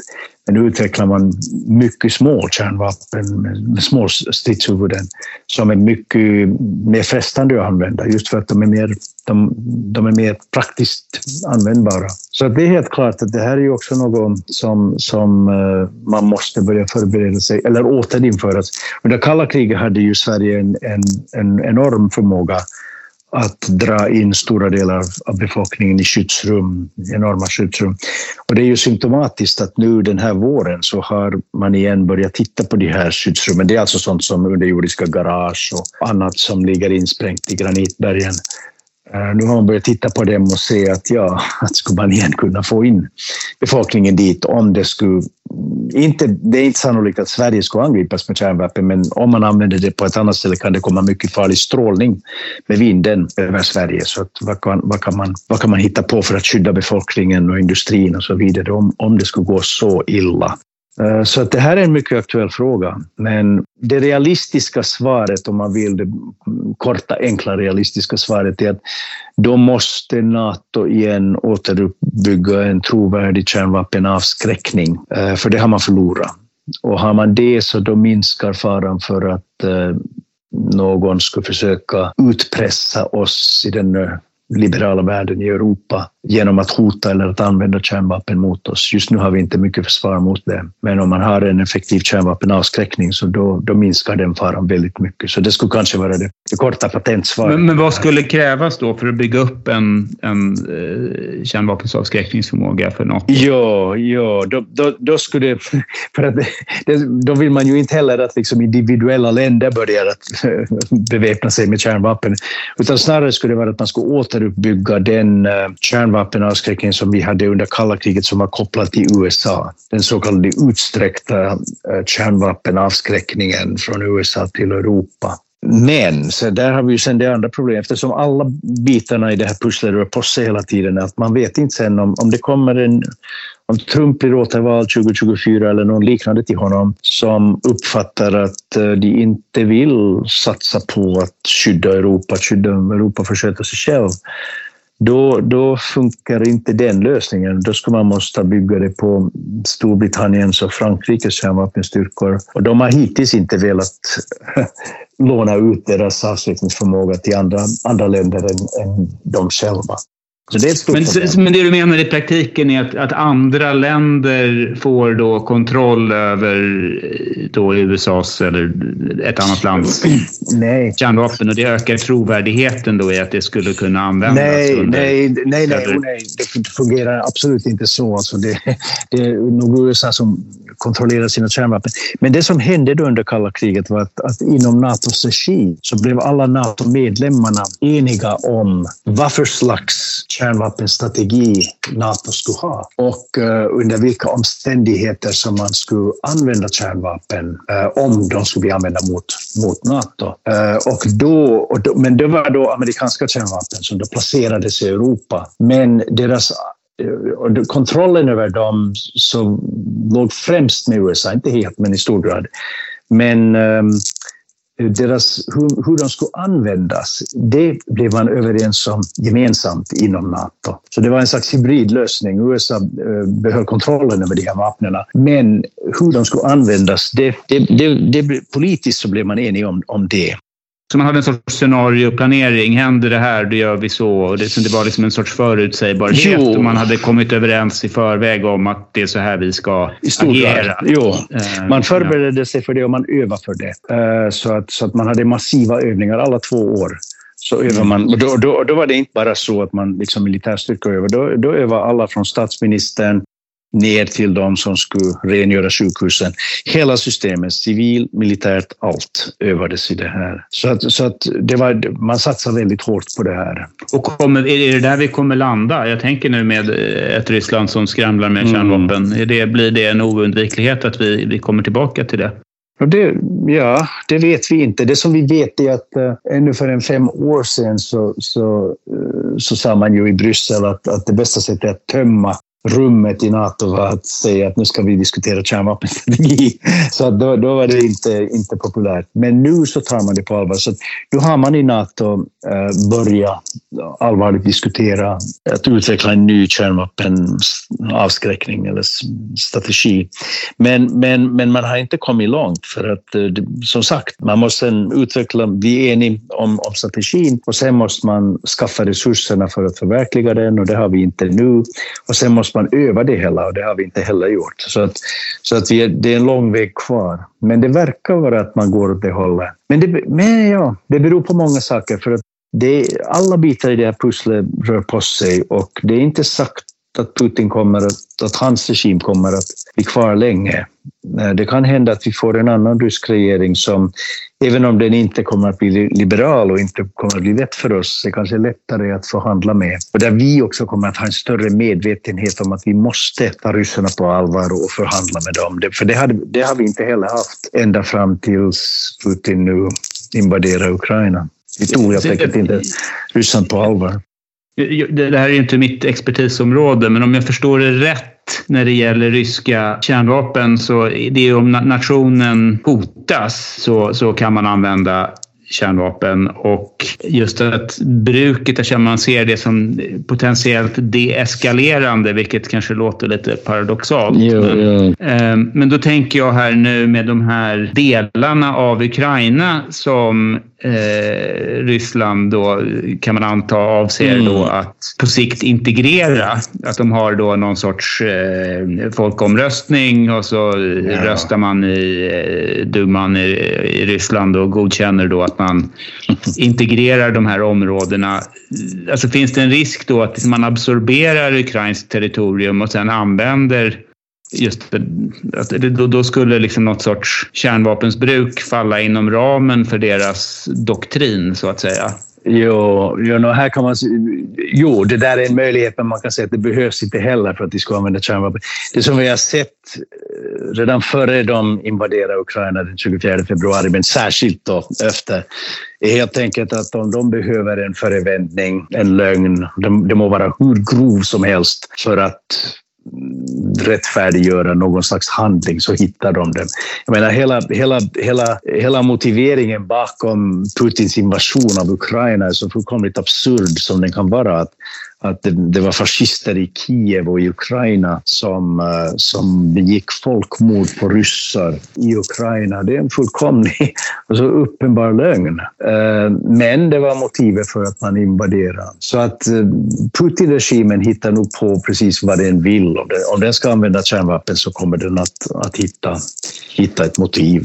Men nu utvecklar man mycket små kärnvapen med små stridshuvuden som är mycket mer frestande att använda just för att de är mer, de, de är mer praktiskt användbara. Så det är helt klart att det här är också något som, som eh, man måste börja förbereda sig eller återinföras. Under kalla kriget hade ju Sverige en, en, en enorm förmåga att dra in stora delar av befolkningen i skyddsrum, enorma skyddsrum. Och det är ju symptomatiskt att nu den här våren så har man igen börjat titta på de här skyddsrummen. Det är alltså sånt som underjordiska garage och annat som ligger insprängt i granitbergen. Eh, nu har man börjat titta på dem och se att ja, att skulle man igen kunna få in befolkningen dit om det skulle... Inte, det är inte sannolikt att Sverige skulle angripas med kärnvapen, men om man använder det på ett annat ställe kan det komma mycket farlig strålning med vinden över Sverige. Så att vad, kan, vad, kan man, vad kan man hitta på för att skydda befolkningen och industrin och så vidare om, om det skulle gå så illa? Eh, så att det här är en mycket aktuell fråga. Men det realistiska svaret, om man vill, det korta, enkla realistiska svaret är att då måste Nato igen återuppbygga en trovärdig kärnvapenavskräckning, eh, för det har man förlorat. Och har man det så då minskar faran för att eh, någon skulle försöka utpressa oss i den liberala världen i Europa genom att hota eller att använda kärnvapen mot oss. Just nu har vi inte mycket försvar mot det, men om man har en effektiv kärnvapenavskräckning så då, då minskar den faran väldigt mycket. Så det skulle kanske vara det, det korta patentsvaret. Men, men, vad skulle krävas då för att bygga upp en, en eh, kärnvapensavskräckningsförmåga för något? Ja, ja då, då, då skulle för att det, då vill man ju inte heller att liksom individuella länder börjar att beväpna sig med kärnvapen, utan snarare skulle det vara att man skulle återuppbygga den uh, kärnvapen kärnvapenavskräckning som vi hade under kalla kriget som var kopplad till USA. Den så kallade utsträckta eh, kärnvapenavskräckningen från USA till Europa. Men så där har vi ju sen det andra problemet, eftersom alla bitarna i det här pusslet rör på sig hela tiden, att man vet inte sen om, om det kommer en om Trump blir återvald 2024 eller någon liknande till honom som uppfattar att eh, de inte vill satsa på att skydda Europa, att skydda Europa för att sköta sig själv, då, då funkar inte den lösningen. Då ska man måste bygga det på Storbritanniens och Frankrikes kärnvapenstyrkor. Och de har hittills inte velat låna ut deras avskräckningsförmåga till andra, andra länder än, än de själva. Det men, men det du menar i praktiken är att, att, andra länder får då kontroll över då USAs eller ett annat lands nej. kärnvapen och det ökar trovärdigheten då i att det skulle kunna användas? Nej, under, nej, nej, nej, nej, det fungerar absolut inte så. Alltså det, det är nog USA som kontrollerar sina kärnvapen. Men det som hände då under kalla kriget var att, att inom Natos regi så blev alla NATO-medlemmarna eniga om vad för slags kärnvapenstrategi Nato skulle ha och eh, under vilka omständigheter som man skulle använda kärnvapen eh, om de skulle bli använda mot, mot Nato. Eh, och då, och då, men det var då amerikanska kärnvapen som då placerades i Europa. Men deras kontrollen över dem som låg främst med USA, inte helt men i stor grad. Men um, Eh, deras, hur, hur de skulle användas, det blev man överens om gemensamt inom Nato. Så det var en slags hybridlösning. USA eh, behöll kontrollen över de här vapnen, men hur de skulle användas, det, det, det, det, politiskt så blev man enig om, om det. Så man hade en sorts scenarioplanering. Händer det här, då gör vi så. Det, var liksom en sorts förutsägbarhet. Jo. Och man hade kommit överens i förväg om att det är så här vi ska agera. Jo. Uh, man förberedde sig för det och man övade för det. Uh, så, att, så att man hade massiva övningar alla två år. Så övar man, och då, då, då var det inte bara så att man liksom militärstyrkor övar. Då, då övar alla från statsministern ner till de som skulle rengöra sjukhusen. Hela systemet, civil, militärt, allt övades i det här. Så att, så att det var, man satsar väldigt hårt på det här. Och kommer, är det där vi kommer landa? Jag tänker nu med ett Ryssland som skramlar med mm. kärnvapen. Är det, blir det en oundviklighet att vi, vi kommer tillbaka till det? Det, ja, det vet vi inte. Det som vi vet är att äh, ännu för en fem år sedan så, så, äh, så sa man ju i Bryssel att, att det bästa sättet att tömma rummet i Nato var att säga att nu ska vi diskutera kärnvapenstrategi. Så då, då var det inte, inte populärt. Men nu så tar man det på allvar. Så nu har man i Nato eh, börjat allvarligt diskutera att utveckla en ny kärnvapenavskräckning eller strategi. Men, men, men man har inte kommit långt för att eh, som sagt, man måste utveckla, vi är eniga om, om strategin och sen måste man skaffa resurserna för att förverkliga den och det har vi inte nu. Och sen måste man öva det hela och det har vi inte heller gjort. Så, att, så att vi, det är en lång väg kvar. Men det verkar vara att man går åt det hållet. Men det, men ja, det beror på många saker. För att det, alla bitar i det här pusslet rör på sig och det är inte sagt att Putin kommer att, att hans regim kommer att bli kvar länge. Eh, det kan hända att vi får en annan rysk regering som, även om den inte kommer att bli liberal och inte kommer att bli lätt för oss, är kanske lättare att förhandla med. Och där vi också kommer att ha en större medvetenhet om att vi måste ta ryssarna på allvar och förhandla med dem. För det, hade, det har vi inte heller haft ända fram tills Putin nu invaderar Ukraina. Vi tog helt enkelt inte Ryssland på allvar. Det här är inte mitt expertisområde, men om jag förstår det rätt när det gäller ryska kärnvapen så det är om nationen hotas så, så kan man använda kärnvapen och just att bruket, där man ser det som potentiellt deeskalerande, vilket kanske låter lite paradoxalt. Jo, men, jo. Ehm, men då tänker jag här nu med de här delarna av Ukraina som eh, Ryssland då kan man anta avser mm. då att på sikt integrera. Att de har då någon sorts eh, folkomröstning och så ja. röstar man i eh, duman i, i Ryssland och godkänner då att man integrerar de här områdena. Alltså finns det en risk då att man absorberar ukrainskt territorium och sen använder just att då, då skulle liksom något sorts kärnvapensbruk falla inom ramen för deras doktrin så att säga. Jo, jo no, här kan man, jo, det där är en möjlighet, men man kan säga att det behövs inte heller för att de ska använda kärnvapen. Det som vi har sett eh, redan före de invaderade Ukraina den 24 februari, men särskilt då efter, är helt enkelt att om de behöver en förevändning, en lögn, det må vara hur grov som helst för att rättfärdiggöra någon slags handling så hittar de den. Jag menar, hela, hela, hela, hela motiveringen bakom Putins invasion av Ukraina är så fullkomligt absurd som den kan vara. Att, att det, det, var fascister i Kiev och i Ukraina som, eh, som begick folkmord på ryssar i Ukraina. Det är en fullkomlig alltså uppenbar lögn. Eh, men det var motivet för att man invaderade. Så att eh, Putin-regimen hittar nog på precis vad den vill. Om den, om den ska använda kärnvapen så kommer den att, att hitta, hitta ett motiv.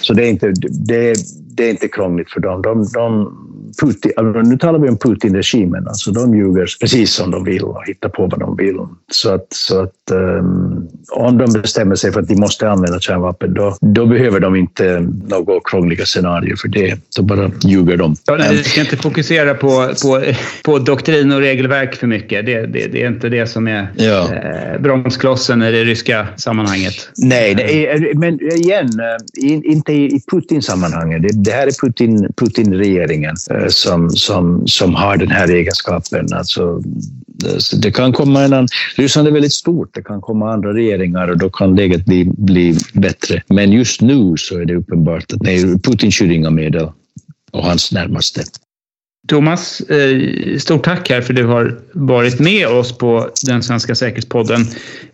Så det är inte, det, det är inte krångligt för dem. De, de, Putin, alltså nu talar vi om Putin-regimen, alltså de ljuger precis som de vill och hittar på vad de vill. Så att, så att um, om de bestämmer sig för att de måste använda kärnvapen, då, då behöver de inte några krångliga scenarier för det. Då bara ljuger de. Ja, nej, vi ska inte fokusera på, på, på doktrin och regelverk för mycket. Det, det, det är inte det som är ja. eh, bromsklossen i det ryska sammanhanget. Nej, det men igen, eh, inte i Putin-sammanhanget. Det, här är Putin, Putin-regeringen. Eh, som, som, som har den här egenskapen. Alltså, det, det kan komma en annan... Ryssland är väldigt stort, det kan komma andra regeringar och då kan läget bli, bli bättre. Men just nu så är det uppenbart att nej, Putin skyr inga medel och hans närmaste. Thomas, eh, stort tack här för att du har varit med oss på den svenska säkerhetspodden.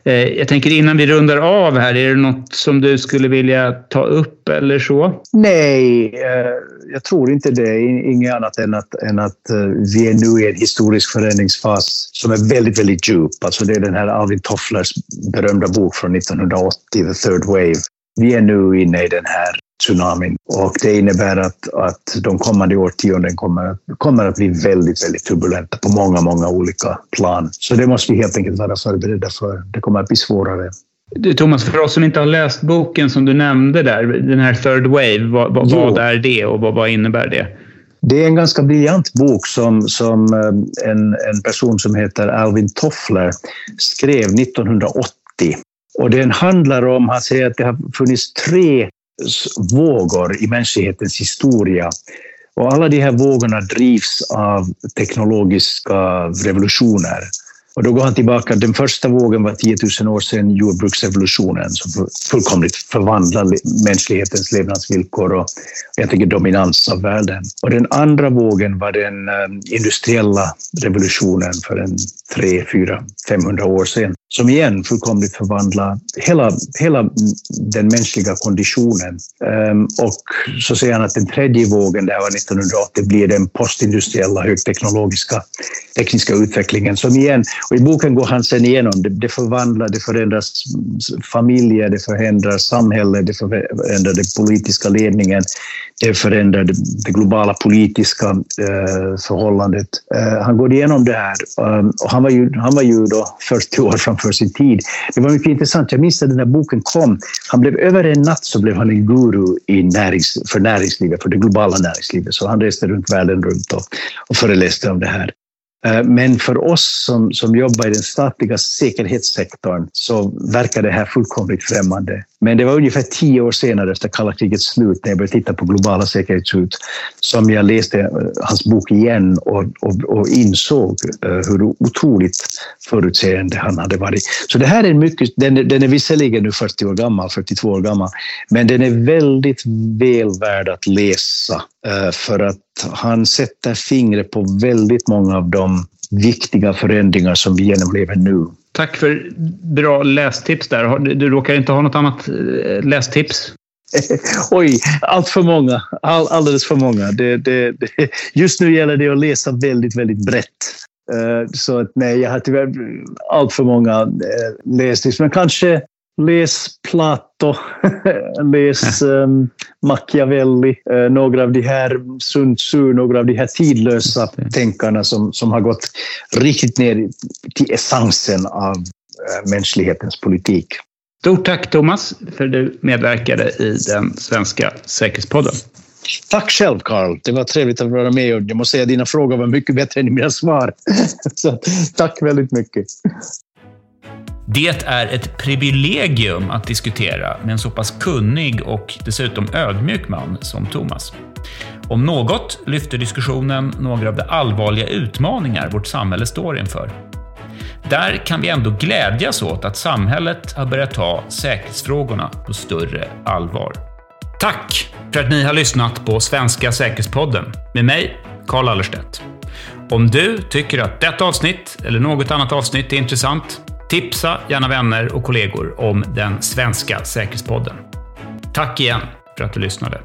Eh, jag tänker innan vi rundar av här, är det något som du skulle vilja ta upp eller så? Nej, eh, jag tror inte det. Inget annat än att, än att vi är nu i en historisk förändringsfas som är väldigt, väldigt djup. Alltså det är den här Alvin Tofflers berömda bok från 1980, The Third Wave. Vi är nu inne i den här tsunamin. Och det innebär att, att de kommande årtionden kommer, kommer att bli väldigt, väldigt turbulenta på många, många olika plan. Så det måste vi helt enkelt vara förberedda för. Det kommer att bli svårare. Du, Thomas, för oss som inte har läst boken som du nämnde där, den här Third Wave, vad, vad, vad är det och vad, vad innebär det? Det är en ganska briljant bok som, som eh, en, en person som heter Alvin Toffler skrev 1980. Och den handlar om, han säger att det har funnits tre vågor i mänsklighetens historia. Och alla de här vågorna drivs av teknologiska revolutioner. Och då går han tillbaka. Den första vågen var 10 000 år sedan, jordbruksrevolutionen, som fullkomligt förvandlade mänsklighetens levnadsvillkor och jag tänker dominans av världen. Och den andra vågen var den eh, industriella revolutionen för en 3, 4, 500 år sedan som igen fullkomligt förvandlar hela, hela den mänskliga konditionen. Ehm, och så säger han att den tredje vågen, det här var 1980, blir den postindustriella högteknologiska tekniska utvecklingen som igen, och i boken går han sen igenom, det, det förvandlar, det förändrar familjer, det förändrar samhället, det förändrar den politiska ledningen, det förändrar det, det globala politiska eh, förhållandet. Eh, han går igenom det här um, och han var ju, han var ju då 40 år framför för sin tid. Det var mycket intressant. Jag minns när den här boken kom. Han blev över en natt så blev han en guru i närings, för näringslivet, för det globala näringslivet. Så han reste runt världen runt och, och föreläste om det här. Eh, men för oss som, som jobbar i den statliga säkerhetssektorn så verkar det här fullkomligt främmande. Men det var ungefär tio år senare, efter kalla krigets slut, när jag började titta på globala säkerhetshot, som jag läste eh, hans bok igen och, och, och insåg eh, hur otroligt förutseende han hade varit. Så det här är mycket, den, den är visserligen nu 40 år gammal, 42 år gammal, men den är väldigt väl värd att läsa eh, för att han sätter fingret på väldigt många av de viktiga förändringar som vi genomlever nu. Tack för bra lästips där. Du råkar inte ha något annat eh, lästips? Oj, allt för många. All, alldeles för många. Det, det, det, just nu gäller det att läsa väldigt, väldigt brett. Eh, så att nej, jag har tyvärr allt för många eh, lästips. Men kanske läs Plato, läs um, Machiavelli, uh, några av de här Sun Tzu, några av de här tidlösa tänkarna som, som har gått riktigt ner till essensen av uh, mänsklighetens politik. Stort tack Thomas för att du medverkade i den svenska Säkerhetspodden. Tack själv, Carl. Det var trevligt att vara med och jag måste säga att dina frågor var mycket bättre än mina svar. Så, tack väldigt mycket. Det är ett privilegium att diskutera med en så pass kunnig och dessutom ödmjuk man som Thomas. Om något lyfter diskussionen några av de allvarliga utmaningar vårt samhälle står inför. Där kan vi ändå glädjas åt att samhället har börjat ta säkerhetsfrågorna på större allvar. Tack för att ni har lyssnat på Svenska säkerhetspodden med mig, Carl Allerstedt. Om du tycker att detta avsnitt eller något annat avsnitt är intressant, tipsa gärna vänner och kollegor om den svenska säkerhetspodden. Tack igen för att du lyssnade.